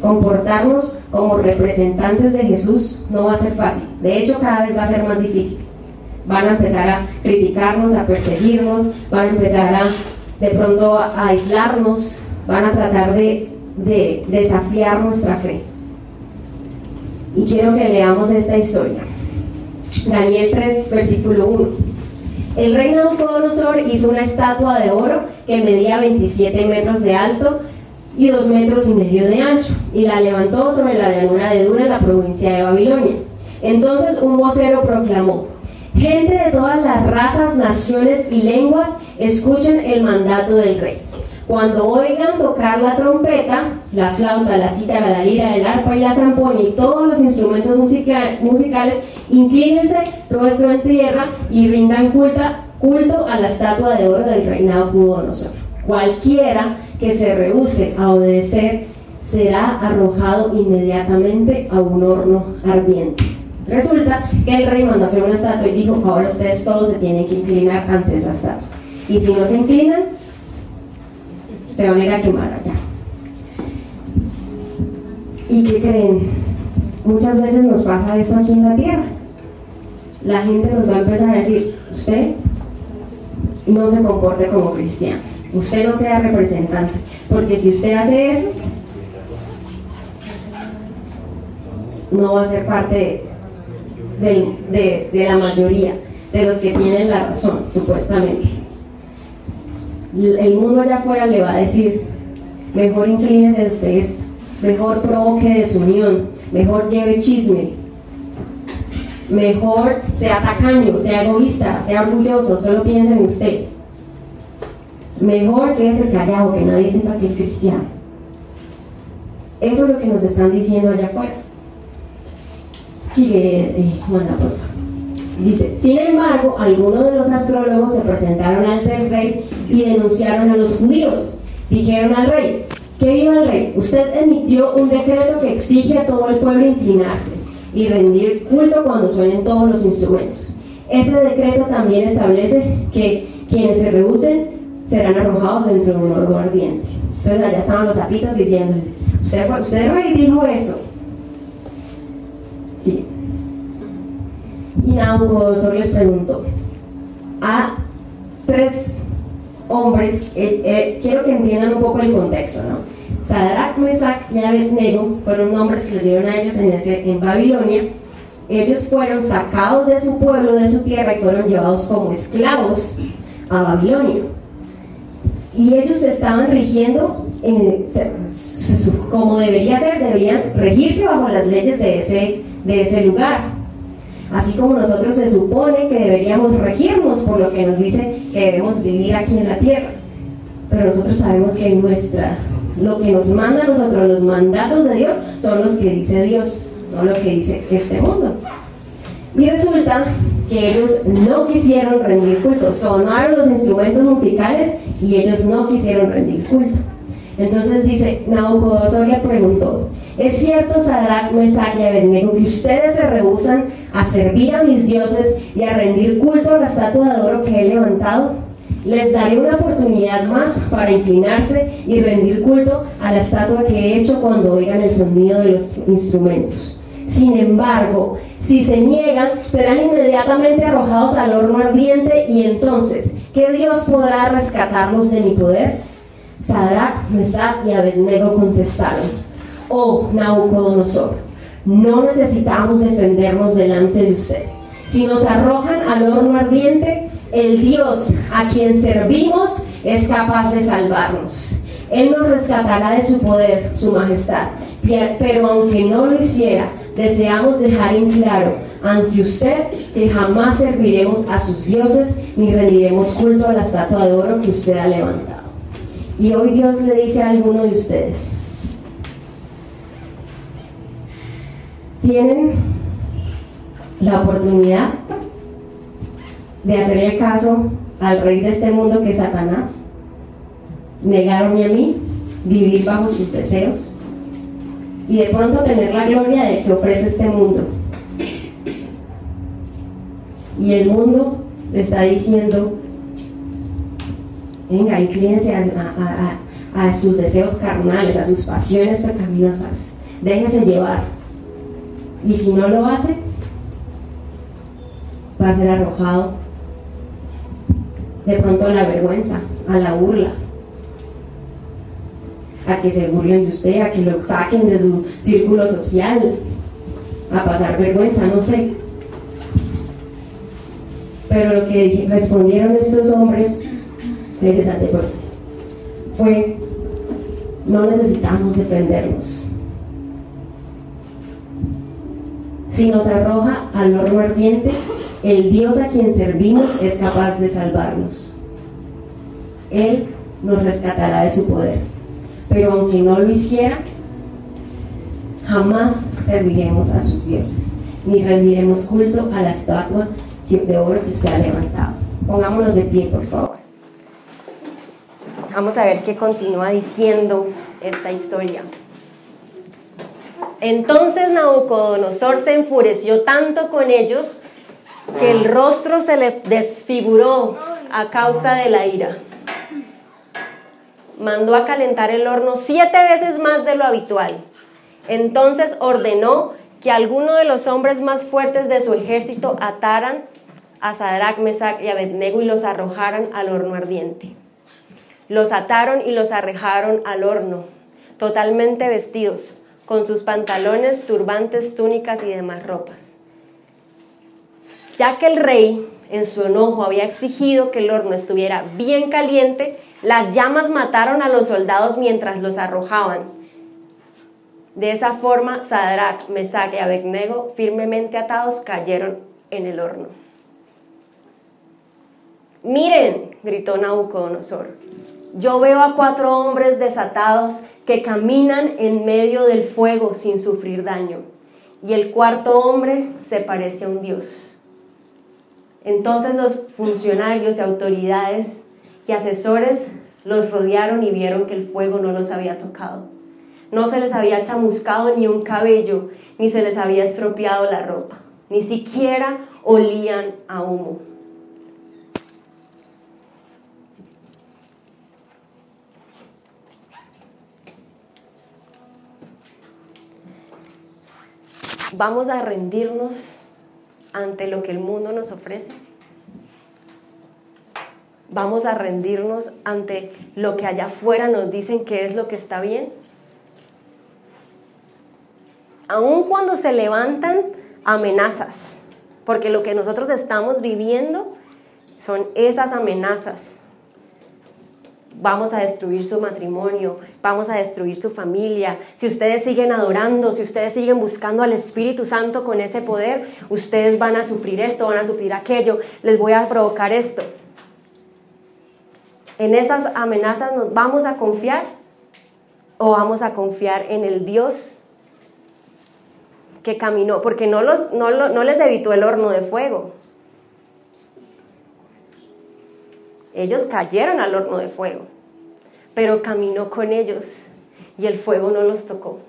comportarnos como representantes de Jesús, no va a ser fácil. De hecho, cada vez va a ser más difícil. Van a empezar a criticarnos, a perseguirnos, van a empezar a de pronto a aislarnos, van a tratar de, de desafiar nuestra fe. Y quiero que leamos esta historia. Daniel 3, versículo 1. El rey Nabucodonosor hizo una estatua de oro que medía 27 metros de alto y 2 metros y medio de ancho, y la levantó sobre la llanura de Dura en la provincia de Babilonia. Entonces un vocero proclamó, gente de todas las razas, naciones y lenguas, escuchen el mandato del rey. Cuando oigan tocar la trompeta, la flauta, la cítara, la lira, el arpa y la zampoña y todos los instrumentos musica- musicales, inclínense rostro en tierra y rindan culta- culto a la estatua de oro del reinado Nabucodonosor. Cualquiera que se rehúse a obedecer será arrojado inmediatamente a un horno ardiente. Resulta que el rey mandó hacer una estatua y dijo, ahora ustedes todos se tienen que inclinar ante esa estatua. Y si no se inclinan, se van a ir a quemar allá. ¿Y qué creen? Muchas veces nos pasa eso aquí en la tierra. La gente nos va a empezar a decir, usted no se comporte como cristiano, usted no sea representante, porque si usted hace eso, no va a ser parte de la mayoría, de los que tienen la razón, supuestamente el mundo allá afuera le va a decir, mejor inclínese de esto, mejor provoque desunión, mejor lleve chisme, mejor sea tacaño, sea egoísta, sea orgulloso, solo piense en usted. Mejor que es el callado, que nadie sepa que es cristiano. Eso es lo que nos están diciendo allá afuera. Sigue, eh, Juana, por favor. Dice, sin embargo, algunos de los astrólogos se presentaron ante el rey y denunciaron a los judíos. Dijeron al rey, que viva el rey, usted emitió un decreto que exige a todo el pueblo inclinarse y rendir culto cuando suenen todos los instrumentos. Ese decreto también establece que quienes se rehúsen serán arrojados dentro de un horno ardiente. Entonces allá estaban los zapitos diciéndole, usted, fue, usted rey dijo eso. Sí. Y Nabucodonosor les preguntó a tres hombres, eh, eh, quiero que entiendan un poco el contexto, ¿no? Sadrach, Mesach y Abednego fueron nombres que les dieron a ellos en, Babilonia. Ellos fueron sacados de su pueblo, de su tierra y fueron llevados como esclavos a Babilonia. Y ellos estaban rigiendo como debería ser, deberían regirse bajo las leyes de ese, de ese lugar. Así como nosotros se supone que deberíamos regirnos por lo que nos dice que debemos vivir aquí en la tierra. Pero nosotros sabemos que nuestra, lo que nos manda a nosotros, los mandatos de Dios, son los que dice Dios, no lo que dice este mundo. Y resulta que ellos no quisieron rendir culto, sonaron los instrumentos musicales y ellos no quisieron rendir culto. Entonces dice, Nabucodonosor le preguntó, ¿es cierto, Sadrach, Mesach y Abednego, que ustedes se rehusan a servir a mis dioses y a rendir culto a la estatua de oro que he levantado? Les daré una oportunidad más para inclinarse y rendir culto a la estatua que he hecho cuando oigan el sonido de los instrumentos. Sin embargo, si se niegan, serán inmediatamente arrojados al horno ardiente y entonces, ¿qué Dios podrá rescatarlos de mi poder? Sadrach, Mesach y Abednego contestaron, oh Nabucodonosor, no necesitamos defendernos delante de usted. Si nos arrojan al horno ardiente, el Dios a quien servimos es capaz de salvarnos. Él nos rescatará de su poder, su majestad. Pero aunque no lo hiciera, deseamos dejar en claro ante usted que jamás serviremos a sus dioses ni rendiremos culto a la estatua de oro que usted ha levantado. Y hoy Dios le dice a alguno de ustedes, tienen la oportunidad de hacerle caso al rey de este mundo que es Satanás, negarme a mí, vivir bajo sus deseos y de pronto tener la gloria de que ofrece este mundo. Y el mundo le está diciendo, venga, inclínese a, a- a- a sus deseos carnales, a sus pasiones pecaminosas, déjese llevar. Y si no lo hace, va a ser arrojado de pronto a la vergüenza, a la burla, a que se burlen de usted, a que lo saquen de su círculo social, a pasar vergüenza, no sé. Pero lo que respondieron estos hombres, pues, fue, no necesitamos defendernos. Si nos arroja al horno ardiente, el Dios a quien servimos es capaz de salvarnos. Él nos rescatará de su poder. Pero aunque no lo hiciera, jamás serviremos a sus dioses, ni rendiremos culto a la estatua de oro que usted ha levantado. Pongámonos de pie, por favor. Vamos a ver qué continúa diciendo esta historia. Entonces Nabucodonosor se enfureció tanto con ellos que el rostro se le desfiguró a causa de la ira. Mandó a calentar el horno siete veces más de lo habitual. Entonces ordenó que alguno de los hombres más fuertes de su ejército ataran a Sadrach, Mesach y Abednego y los arrojaran al horno ardiente. Los ataron y los arrejaron al horno, totalmente vestidos, con sus pantalones, turbantes, túnicas y demás ropas. Ya que el rey, en su enojo, había exigido que el horno estuviera bien caliente, las llamas mataron a los soldados mientras los arrojaban. De esa forma, Sadrach, Mesach y Abednego, firmemente atados, cayeron en el horno. Miren, gritó Nabucodonosor, yo veo a cuatro hombres desatados que caminan en medio del fuego sin sufrir daño, y el cuarto hombre se parece a un dios. Entonces los funcionarios y autoridades y asesores los rodearon y vieron que el fuego no los había tocado. No se les había chamuscado ni un cabello, ni se les había estropeado la ropa, ni siquiera olían a humo. Vamos a rendirnos ante lo que el mundo nos ofrece. Vamos a rendirnos ante lo que allá afuera nos dicen que es lo que está bien. Aun cuando se levantan amenazas, porque lo que nosotros estamos viviendo son esas amenazas. Vamos a destruir su matrimonio, vamos a destruir su familia. Si ustedes siguen adorando, si ustedes siguen buscando al Espíritu Santo con ese poder, ustedes van a sufrir esto, van a sufrir aquello, les voy a provocar esto. En esas amenazas nos vamos a confiar o vamos a confiar en el Dios que caminó, porque no, los, no, no les evitó el horno de fuego. Ellos cayeron al horno de fuego, pero caminó con ellos y el fuego no los tocó.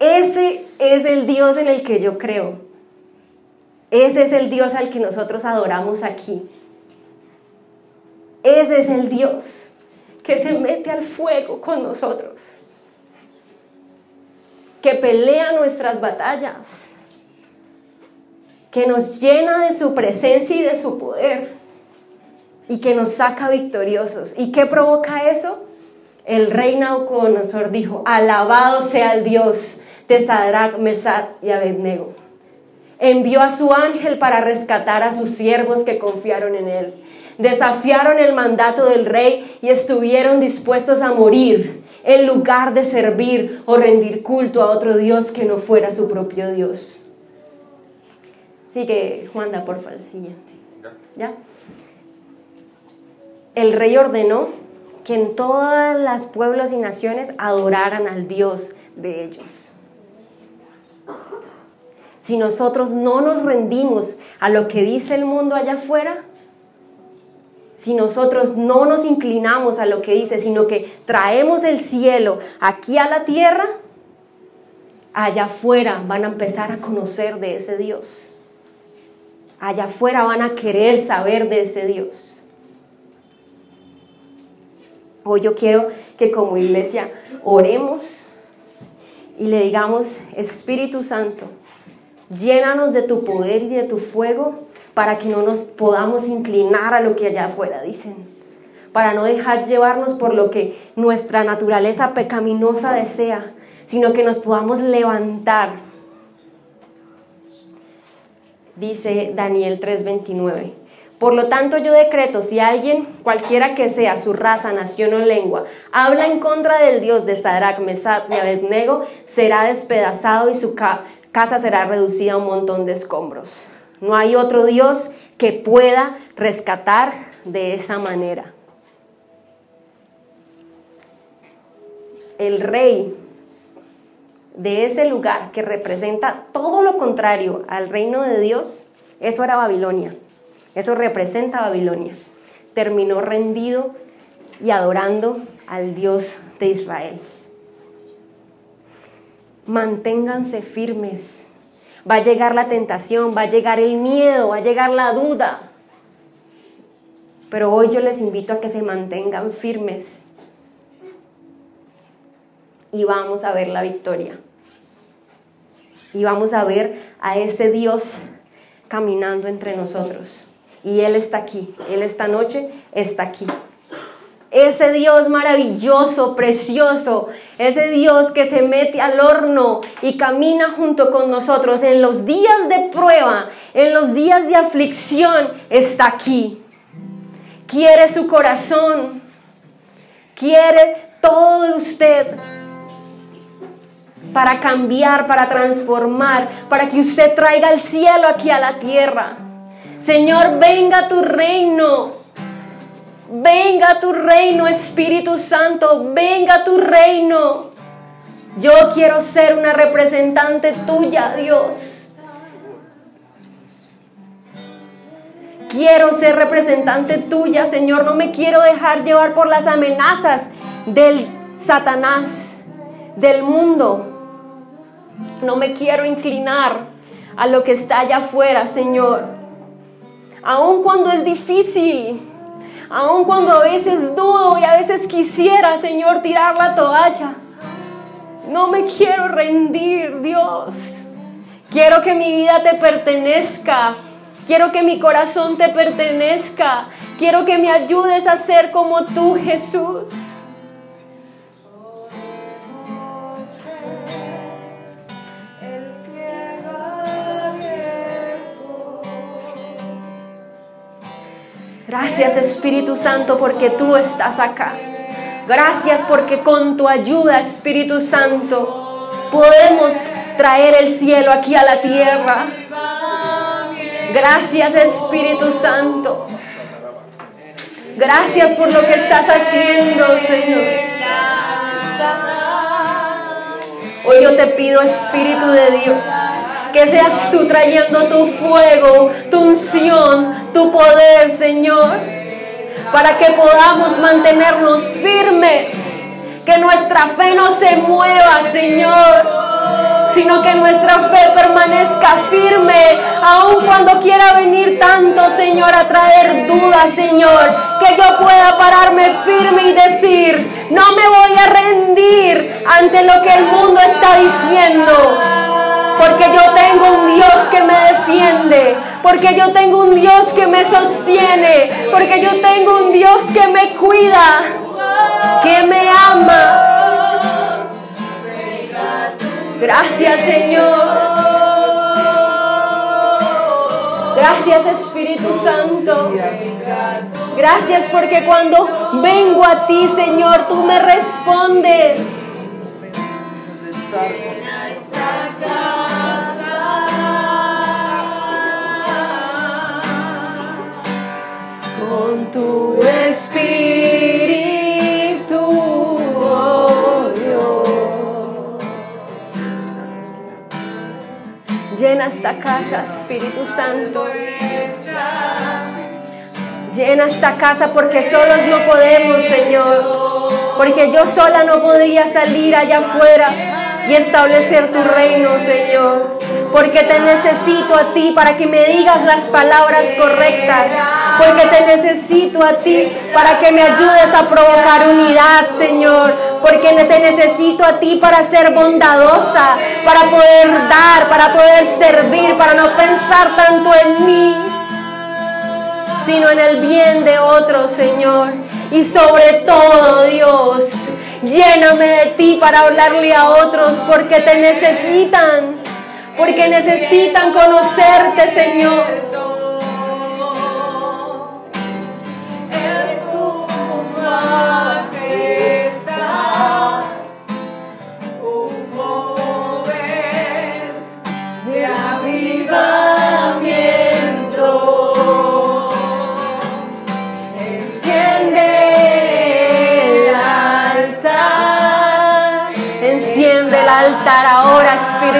Ese es el Dios en el que yo creo. Ese es el Dios al que nosotros adoramos aquí. Ese es el Dios que se mete al fuego con nosotros, que pelea nuestras batallas, que nos llena de su presencia y de su poder y que nos saca victoriosos. ¿Y qué provoca eso? El rey Nabucodonosor dijo, alabado sea el Dios de Sadrach, Mesach y Abednego. Envió a su ángel para rescatar a sus siervos que confiaron en él. Desafiaron el mandato del rey y estuvieron dispuestos a morir en lugar de servir o rendir culto a otro Dios que no fuera su propio Dios. Sigue, Juanda, por favor, el siguiente. ¿Ya? El rey ordenó que en todas las pueblos y naciones adoraran al Dios de ellos. Si nosotros no nos rendimos a lo que dice el mundo allá afuera, si nosotros no nos inclinamos a lo que dice, sino que traemos el cielo aquí a la tierra, allá afuera van a empezar a conocer de ese Dios. Allá afuera van a querer saber de ese Dios. Hoy yo quiero que como iglesia oremos y le digamos, Espíritu Santo, llénanos de tu poder y de tu fuego para que no nos podamos inclinar a lo que allá afuera dicen, para no dejar llevarnos por lo que nuestra naturaleza pecaminosa desea, sino que nos podamos levantar. Dice Daniel 3:29. Por lo tanto, yo decreto, si alguien, cualquiera que sea su raza, nación o lengua, habla en contra del Dios de Sadrach, Mesach y Abednego, será despedazado y su ca- casa será reducida a un montón de escombros. No hay otro Dios que pueda rescatar de esa manera. El rey de ese lugar que representa todo lo contrario al reino de Dios, eso era Babilonia. Eso representa Babilonia. Terminó rendido y adorando al Dios de Israel. Manténganse firmes. Va a llegar la tentación, va a llegar el miedo, va a llegar la duda. Pero hoy yo les invito a que se mantengan firmes. Y vamos a ver la victoria. Y vamos a ver a ese Dios caminando entre nosotros. Y Él está aquí. Él esta noche está aquí. Ese Dios maravilloso, precioso, ese Dios que se mete al horno y camina junto con nosotros en los días de prueba, en los días de aflicción, está aquí. Quiere su corazón, quiere todo de usted para cambiar, para transformar, para que usted traiga el cielo aquí a la tierra. Señor, venga tu reino. Venga tu reino, Espíritu Santo, venga tu reino. Yo quiero ser una representante tuya, Dios. Quiero ser representante tuya, Señor. No me quiero dejar llevar por las amenazas del Satanás, del mundo. No me quiero inclinar a lo que está allá afuera, Señor. Aun cuando es difícil, aun cuando a veces dudo y a veces quisiera, Señor, tirar la toalla. No me quiero rendir, Dios. Quiero que mi vida te pertenezca. Quiero que mi corazón te pertenezca. Quiero que me ayudes a ser como tú, Jesús. Gracias Espíritu Santo porque tú estás acá. Gracias porque con tu ayuda Espíritu Santo podemos traer el cielo aquí a la tierra. Gracias Espíritu Santo. Gracias por lo que estás haciendo, Señor. Hoy yo te pido, Espíritu de Dios, que seas tú trayendo tu fuego, tu unción, tu poder, Señor, para que podamos mantenernos firmes, que nuestra fe no se mueva, Señor sino que nuestra fe permanezca firme, aun cuando quiera venir tanto, Señor, a traer dudas, Señor, que yo pueda pararme firme y decir, no me voy a rendir ante lo que el mundo está diciendo. Porque yo tengo un Dios que me defiende. Porque yo tengo un Dios que me sostiene. Porque yo tengo un Dios que me cuida. Que me ama. Gracias Señor. Gracias Espíritu Santo. Gracias porque cuando vengo a ti Señor, tú me respondes. Tu espíritu, oh Dios. Llena esta casa, Espíritu Santo. Llena esta casa porque solos no podemos, Señor. Porque yo sola no podía salir allá afuera y establecer tu reino, Señor. Porque te necesito a ti para que me digas las palabras correctas. Porque te necesito a ti para que me ayudes a provocar unidad, Señor. Porque te necesito a ti para ser bondadosa, para poder dar, para poder servir, para no pensar tanto en mí sino en el bien de otros, Señor. Y sobre todo, Dios, lléname de ti para hablarle a otros porque te necesitan, porque necesitan conocerte, Señor. Majestad,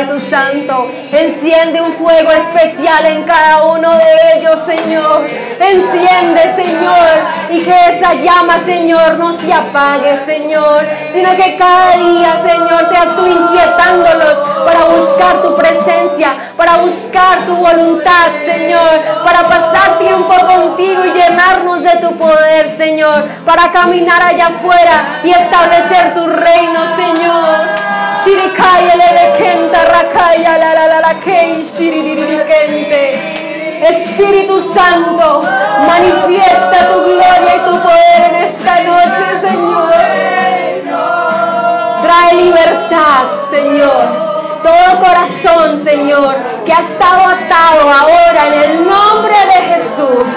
Espíritu Santo. Enciende un fuego especial en cada uno de ellos, Señor. Enciende, Señor, y que esa llama, Señor, no se apague, Señor, sino que cada día, Señor, seas tú inquietándolos para buscar tu presencia, para buscar tu voluntad, Señor, para pasar tiempo contigo y llenarnos de tu poder, Señor, para caminar allá afuera y establecer tu reino, Señor. Lele kenta rakaya la la la la kei shiriririkente. Espíritu Santo, manifiesta tu gloria y tu poder en esta noche, Señor. Trae libertad, Señor. Todo corazón, Señor, que ha estado atado ahora en el nombre de Jesús,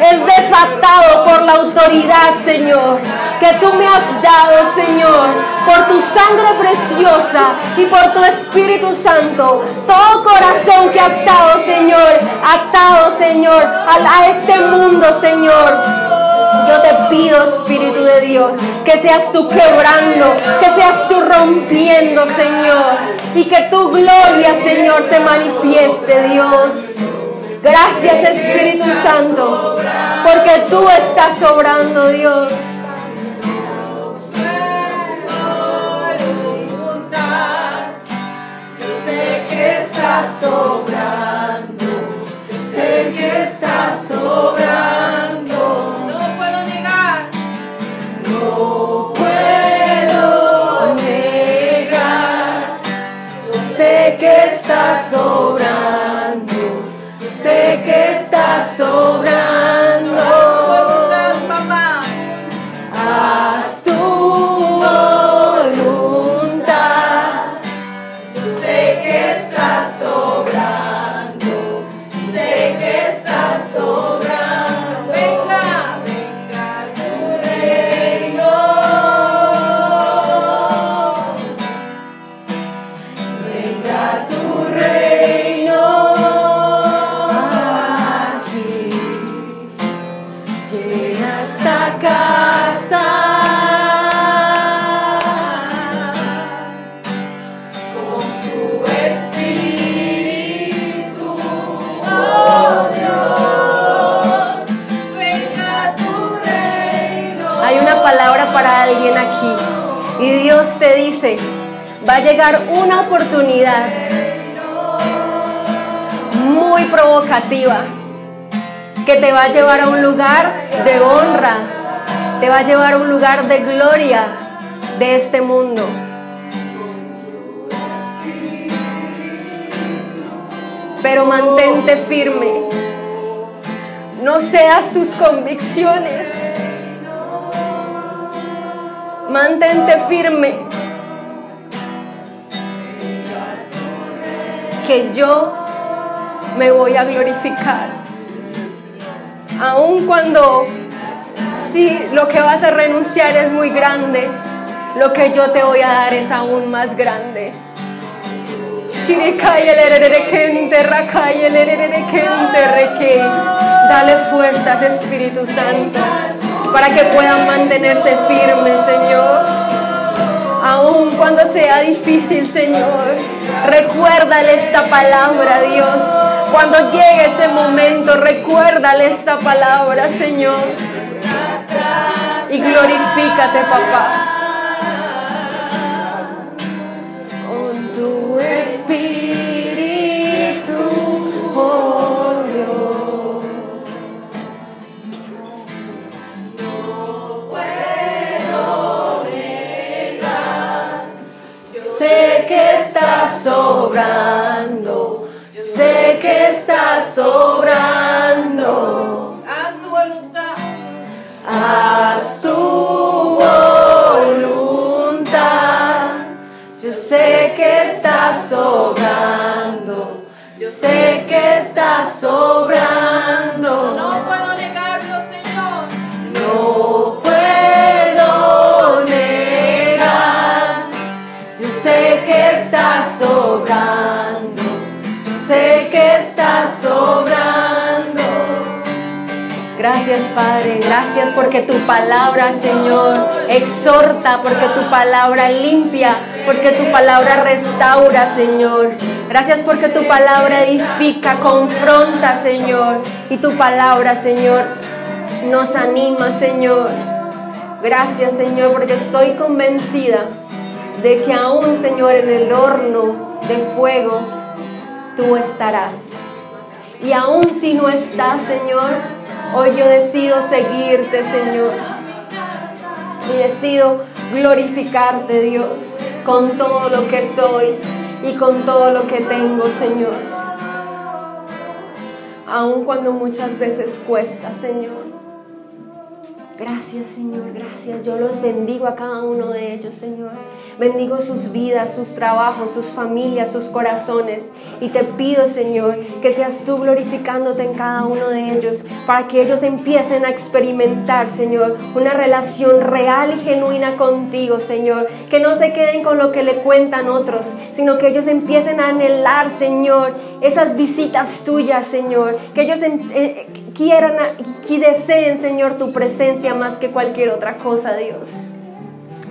es desatado por la autoridad, Señor, que tú me has dado, Señor, por tu sangre preciosa y por tu Espíritu Santo. Todo corazón que ha estado, Señor, atado, Señor, a, este mundo, Señor. Yo te pido, Espíritu de Dios, que seas tú quebrando, que seas tú rompiendo, Señor, y que tu gloria, Señor, se manifieste, Dios. Gracias, Espíritu Santo, porque tú estás obrando, Dios. Sé que estás obrando, sé que estás obrando. Va a llegar una oportunidad muy provocativa que te va a llevar a un lugar de honra, te va a llevar a un lugar de gloria de este mundo. Pero mantente firme. No seas tus convicciones. Mantente firme. Que yo me voy a glorificar. Aun cuando sí, lo que vas a renunciar es muy grande, lo que yo te voy a dar es aún más grande. Dale fuerzas, Espíritu Santo, para que puedan mantenerse firmes, Señor. Aun cuando sea difícil, Señor, recuérdale esta palabra, Dios. Cuando llegue ese momento, recuérdale esta palabra, Señor. Y glorifícate, papá. Yo sé que estás sobrando. Haz tu voluntad. Haz tu voluntad. Yo sé que estás sobrando. Yo sé que estás sobrando. Gracias Padre, gracias porque tu palabra Señor exhorta, porque tu palabra limpia, porque tu palabra restaura Señor. Gracias porque tu palabra edifica, confronta Señor. Y tu palabra Señor nos anima Señor. Gracias Señor porque estoy convencida de que aún Señor en el horno de fuego tú estarás. Y aún si no estás Señor, Hoy yo decido seguirte, Señor. Y decido glorificarte, Dios, con todo lo que soy y con todo lo que tengo, Señor. Aun cuando muchas veces cuesta, Señor. Gracias, Señor, gracias. Yo los bendigo a cada uno de ellos, Señor. Bendigo sus vidas, sus trabajos, sus familias, sus corazones. Y te pido, Señor, que seas tú glorificándote en cada uno de ellos para que ellos empiecen a experimentar, Señor, una relación real y genuina contigo, Señor. Que no se queden con lo que le cuentan otros, sino que ellos empiecen a anhelar, Señor, esas visitas tuyas, Señor. Que ellos eh, quieran y deseen, Señor, tu presencia más que cualquier otra cosa, Dios.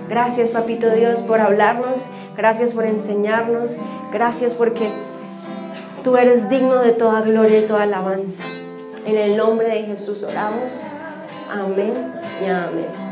Gracias, Papito Dios, por hablarnos. Gracias por enseñarnos. Gracias porque tú eres digno de toda gloria y toda alabanza. En el nombre de Jesús oramos. Amén y amén.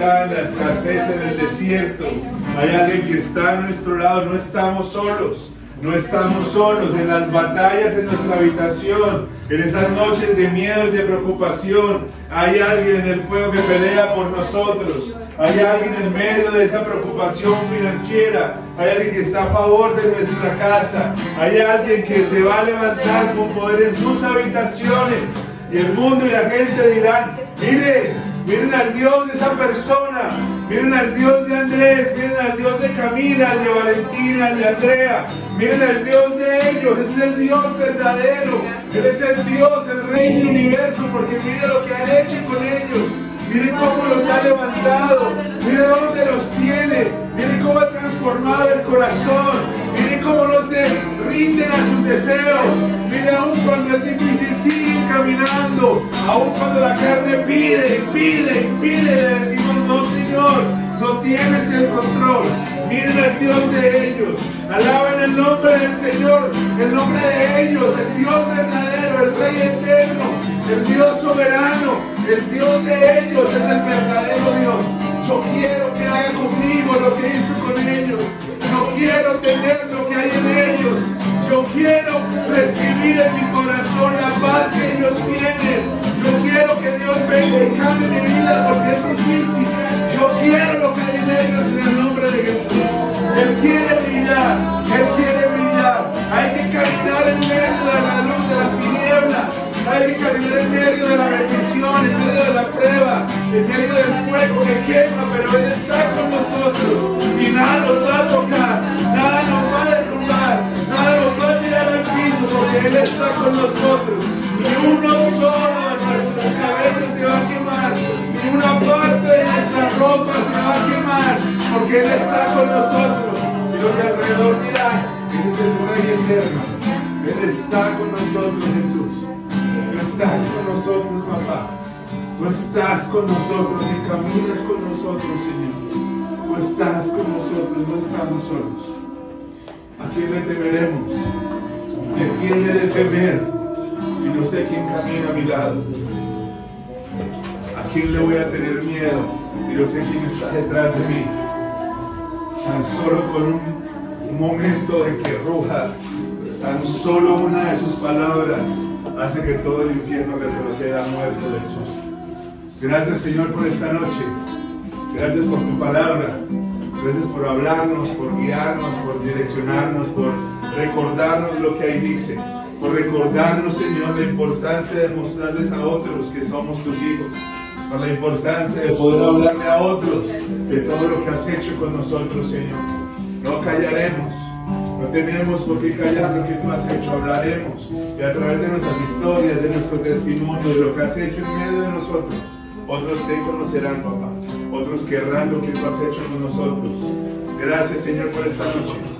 En la escasez, en el desierto. Hay alguien que está a nuestro lado. No estamos solos. No estamos solos en las batallas en nuestra habitación, en esas noches de miedo y de preocupación. Hay alguien en el fuego que pelea por nosotros. Hay alguien en medio de esa preocupación financiera. Hay alguien que está a favor de nuestra casa. Hay alguien que se va a levantar con poder en sus habitaciones. Y el mundo y la gente dirán, miren, miren al Dios de esa persona. Miren al Dios de Andrés, miren al Dios de Camila, de Valentina, de Andrea. Miren al Dios de ellos, es el Dios verdadero. Él es el Dios, el Rey del universo, porque miren lo que han hecho con ellos. Miren cómo los ha levantado. Miren dónde los tiene. Miren cómo ha transformado el corazón. Miren cómo no se rinden a sus deseos. Miren aún cuando es difícil, caminando. Aún cuando la carne pide, pide, pide, le decimos, no Señor, no tienes el control. Miren al Dios de ellos. Alaban el nombre del Señor, el nombre de ellos, el Dios verdadero, el Rey eterno, el Dios soberano, el Dios de ellos es el verdadero Dios. Yo quiero que haga conmigo lo que hizo con ellos. Yo quiero tener lo que hay en ellos. Yo quiero recibir en mi corazón la paz que ellos tienen. Yo quiero que Dios venga y cambie mi vida porque es difícil. Yo quiero lo que hay en ellos en el nombre de Jesús. Él quiere brillar, Él quiere brillar. Hay que caminar en medio de la luz de las tinieblas. Hay que caminar en medio de la bendición, en medio de la prueba, en medio del fuego que quema, pero Él está con nosotros y nada nos va a está con nosotros. Ni uno solo de nuestros cabellos se va a quemar, ni una parte de nuestra ropa se va a quemar porque Él está con nosotros. Y los de alrededor dirán, ese es el Rey eterno. Él está con nosotros, Jesús. No estás con nosotros, papá. No estás con nosotros y caminas con nosotros, Señor. No estás con nosotros, no estamos solos. ¿A quién le temeremos? ¿De quién le de temer? Si no sé quién camina a mi lado. ¿A quién le voy a tener miedo? Y no sé quién está detrás de mí. Tan solo con un, momento de que ruja, tan solo una de sus palabras hace que todo el infierno retroceda muerto del susto. Gracias Señor por esta noche. Gracias por tu palabra. Gracias por hablarnos, por guiarnos, por direccionarnos, por recordarnos lo que ahí dice. Por recordarnos, Señor, la importancia de mostrarles a otros que somos tus hijos. Por la importancia de poder hablarle a otros de todo lo que has hecho con nosotros, Señor. No callaremos. No tenemos por qué callar lo que tú has hecho, hablaremos. Y a través de nuestras historias, de nuestro testimonio, de lo que has hecho en medio de nosotros, otros te conocerán, papá. Otros querrán lo que tú has hecho con nosotros. Gracias, Señor, por esta noche.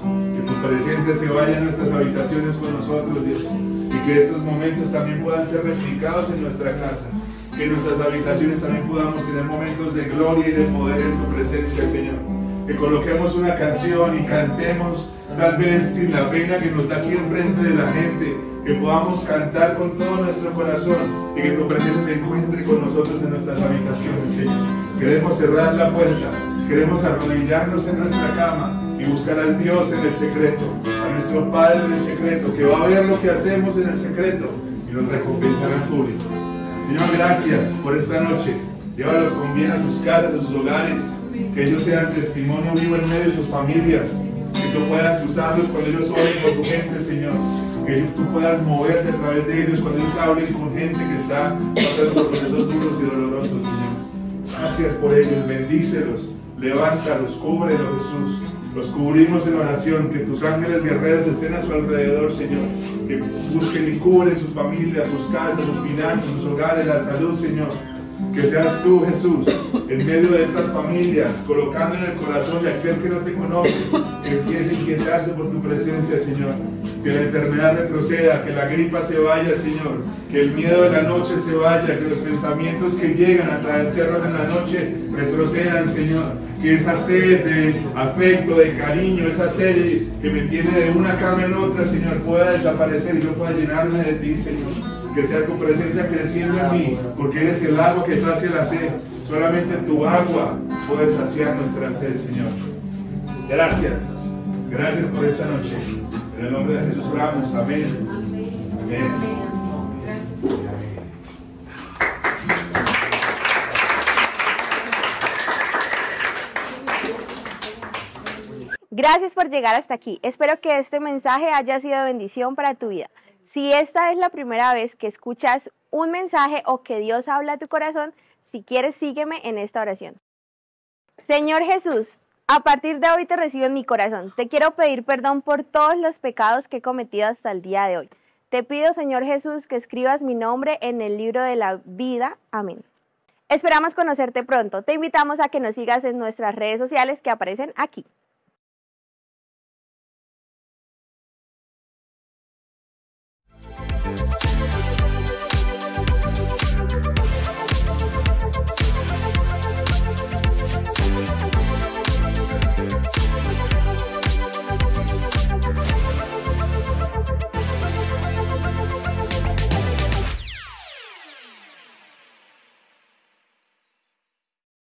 Presencia se vaya a nuestras habitaciones con nosotros, Dios. Y que estos momentos también puedan ser replicados en nuestra casa. Que en nuestras habitaciones también podamos tener momentos de gloria y de poder en tu presencia, Señor. Que coloquemos una canción y cantemos tal vez sin la pena que nos da aquí enfrente de la gente, que podamos cantar con todo nuestro corazón y que tu presencia se encuentre con nosotros en nuestras habitaciones, Señor. Queremos cerrar la puerta, queremos arrodillarnos en nuestra cama y buscar al Dios en el secreto, a nuestro Padre en el secreto, que va a ver lo que hacemos en el secreto y nos recompensará en público. Señor, gracias por esta noche. Llévalos con bien a sus casas, a sus hogares, que ellos sean testimonio vivo en medio de sus familias, que tú puedas usarlos cuando ellos oren por tu gente, Señor. Que tú puedas moverte a través de ellos cuando ellos hablen con gente que está pasando por procesos duros y dolorosos, Señor. Gracias por ellos, bendícelos, levántalos, cúbrelos, Jesús. Los cubrimos en oración, que tus ángeles guerreros estén a su alrededor, Señor. Que busquen y cubren sus familias, sus casas, sus finanzas, sus hogares, la salud, Señor. Que seas tú, Jesús, en medio de estas familias, colocando en el corazón de aquel que no te conoce, que empiece a inquietarse por tu presencia, Señor. Que la enfermedad retroceda, que la gripa se vaya, Señor. Que el miedo de la noche se vaya, que los pensamientos que llegan a traer terror en la noche retrocedan, Señor. Que esa sed de afecto, de cariño, esa sed que me tiene de una cama en otra, Señor, pueda desaparecer y yo pueda llenarme de ti, Señor que sea tu presencia creciendo en mí, porque eres el agua que sacia la sed. Solamente tu agua puede saciar nuestra sed, Señor. Gracias. Gracias por esta noche. En el nombre de Jesús oramos. Amén. Amén. Gracias por llegar hasta aquí. Espero que este mensaje haya sido de bendición para tu vida. Si esta es la primera vez que escuchas un mensaje o que Dios habla a tu corazón, si quieres sígueme en esta oración. Señor Jesús, a partir de hoy te recibo en mi corazón. Te quiero pedir perdón por todos los pecados que he cometido hasta el día de hoy. Te pido, Señor Jesús, que escribas mi nombre en el libro de la vida. Amén. Esperamos conocerte pronto. Te invitamos a que nos sigas en nuestras redes sociales que aparecen aquí.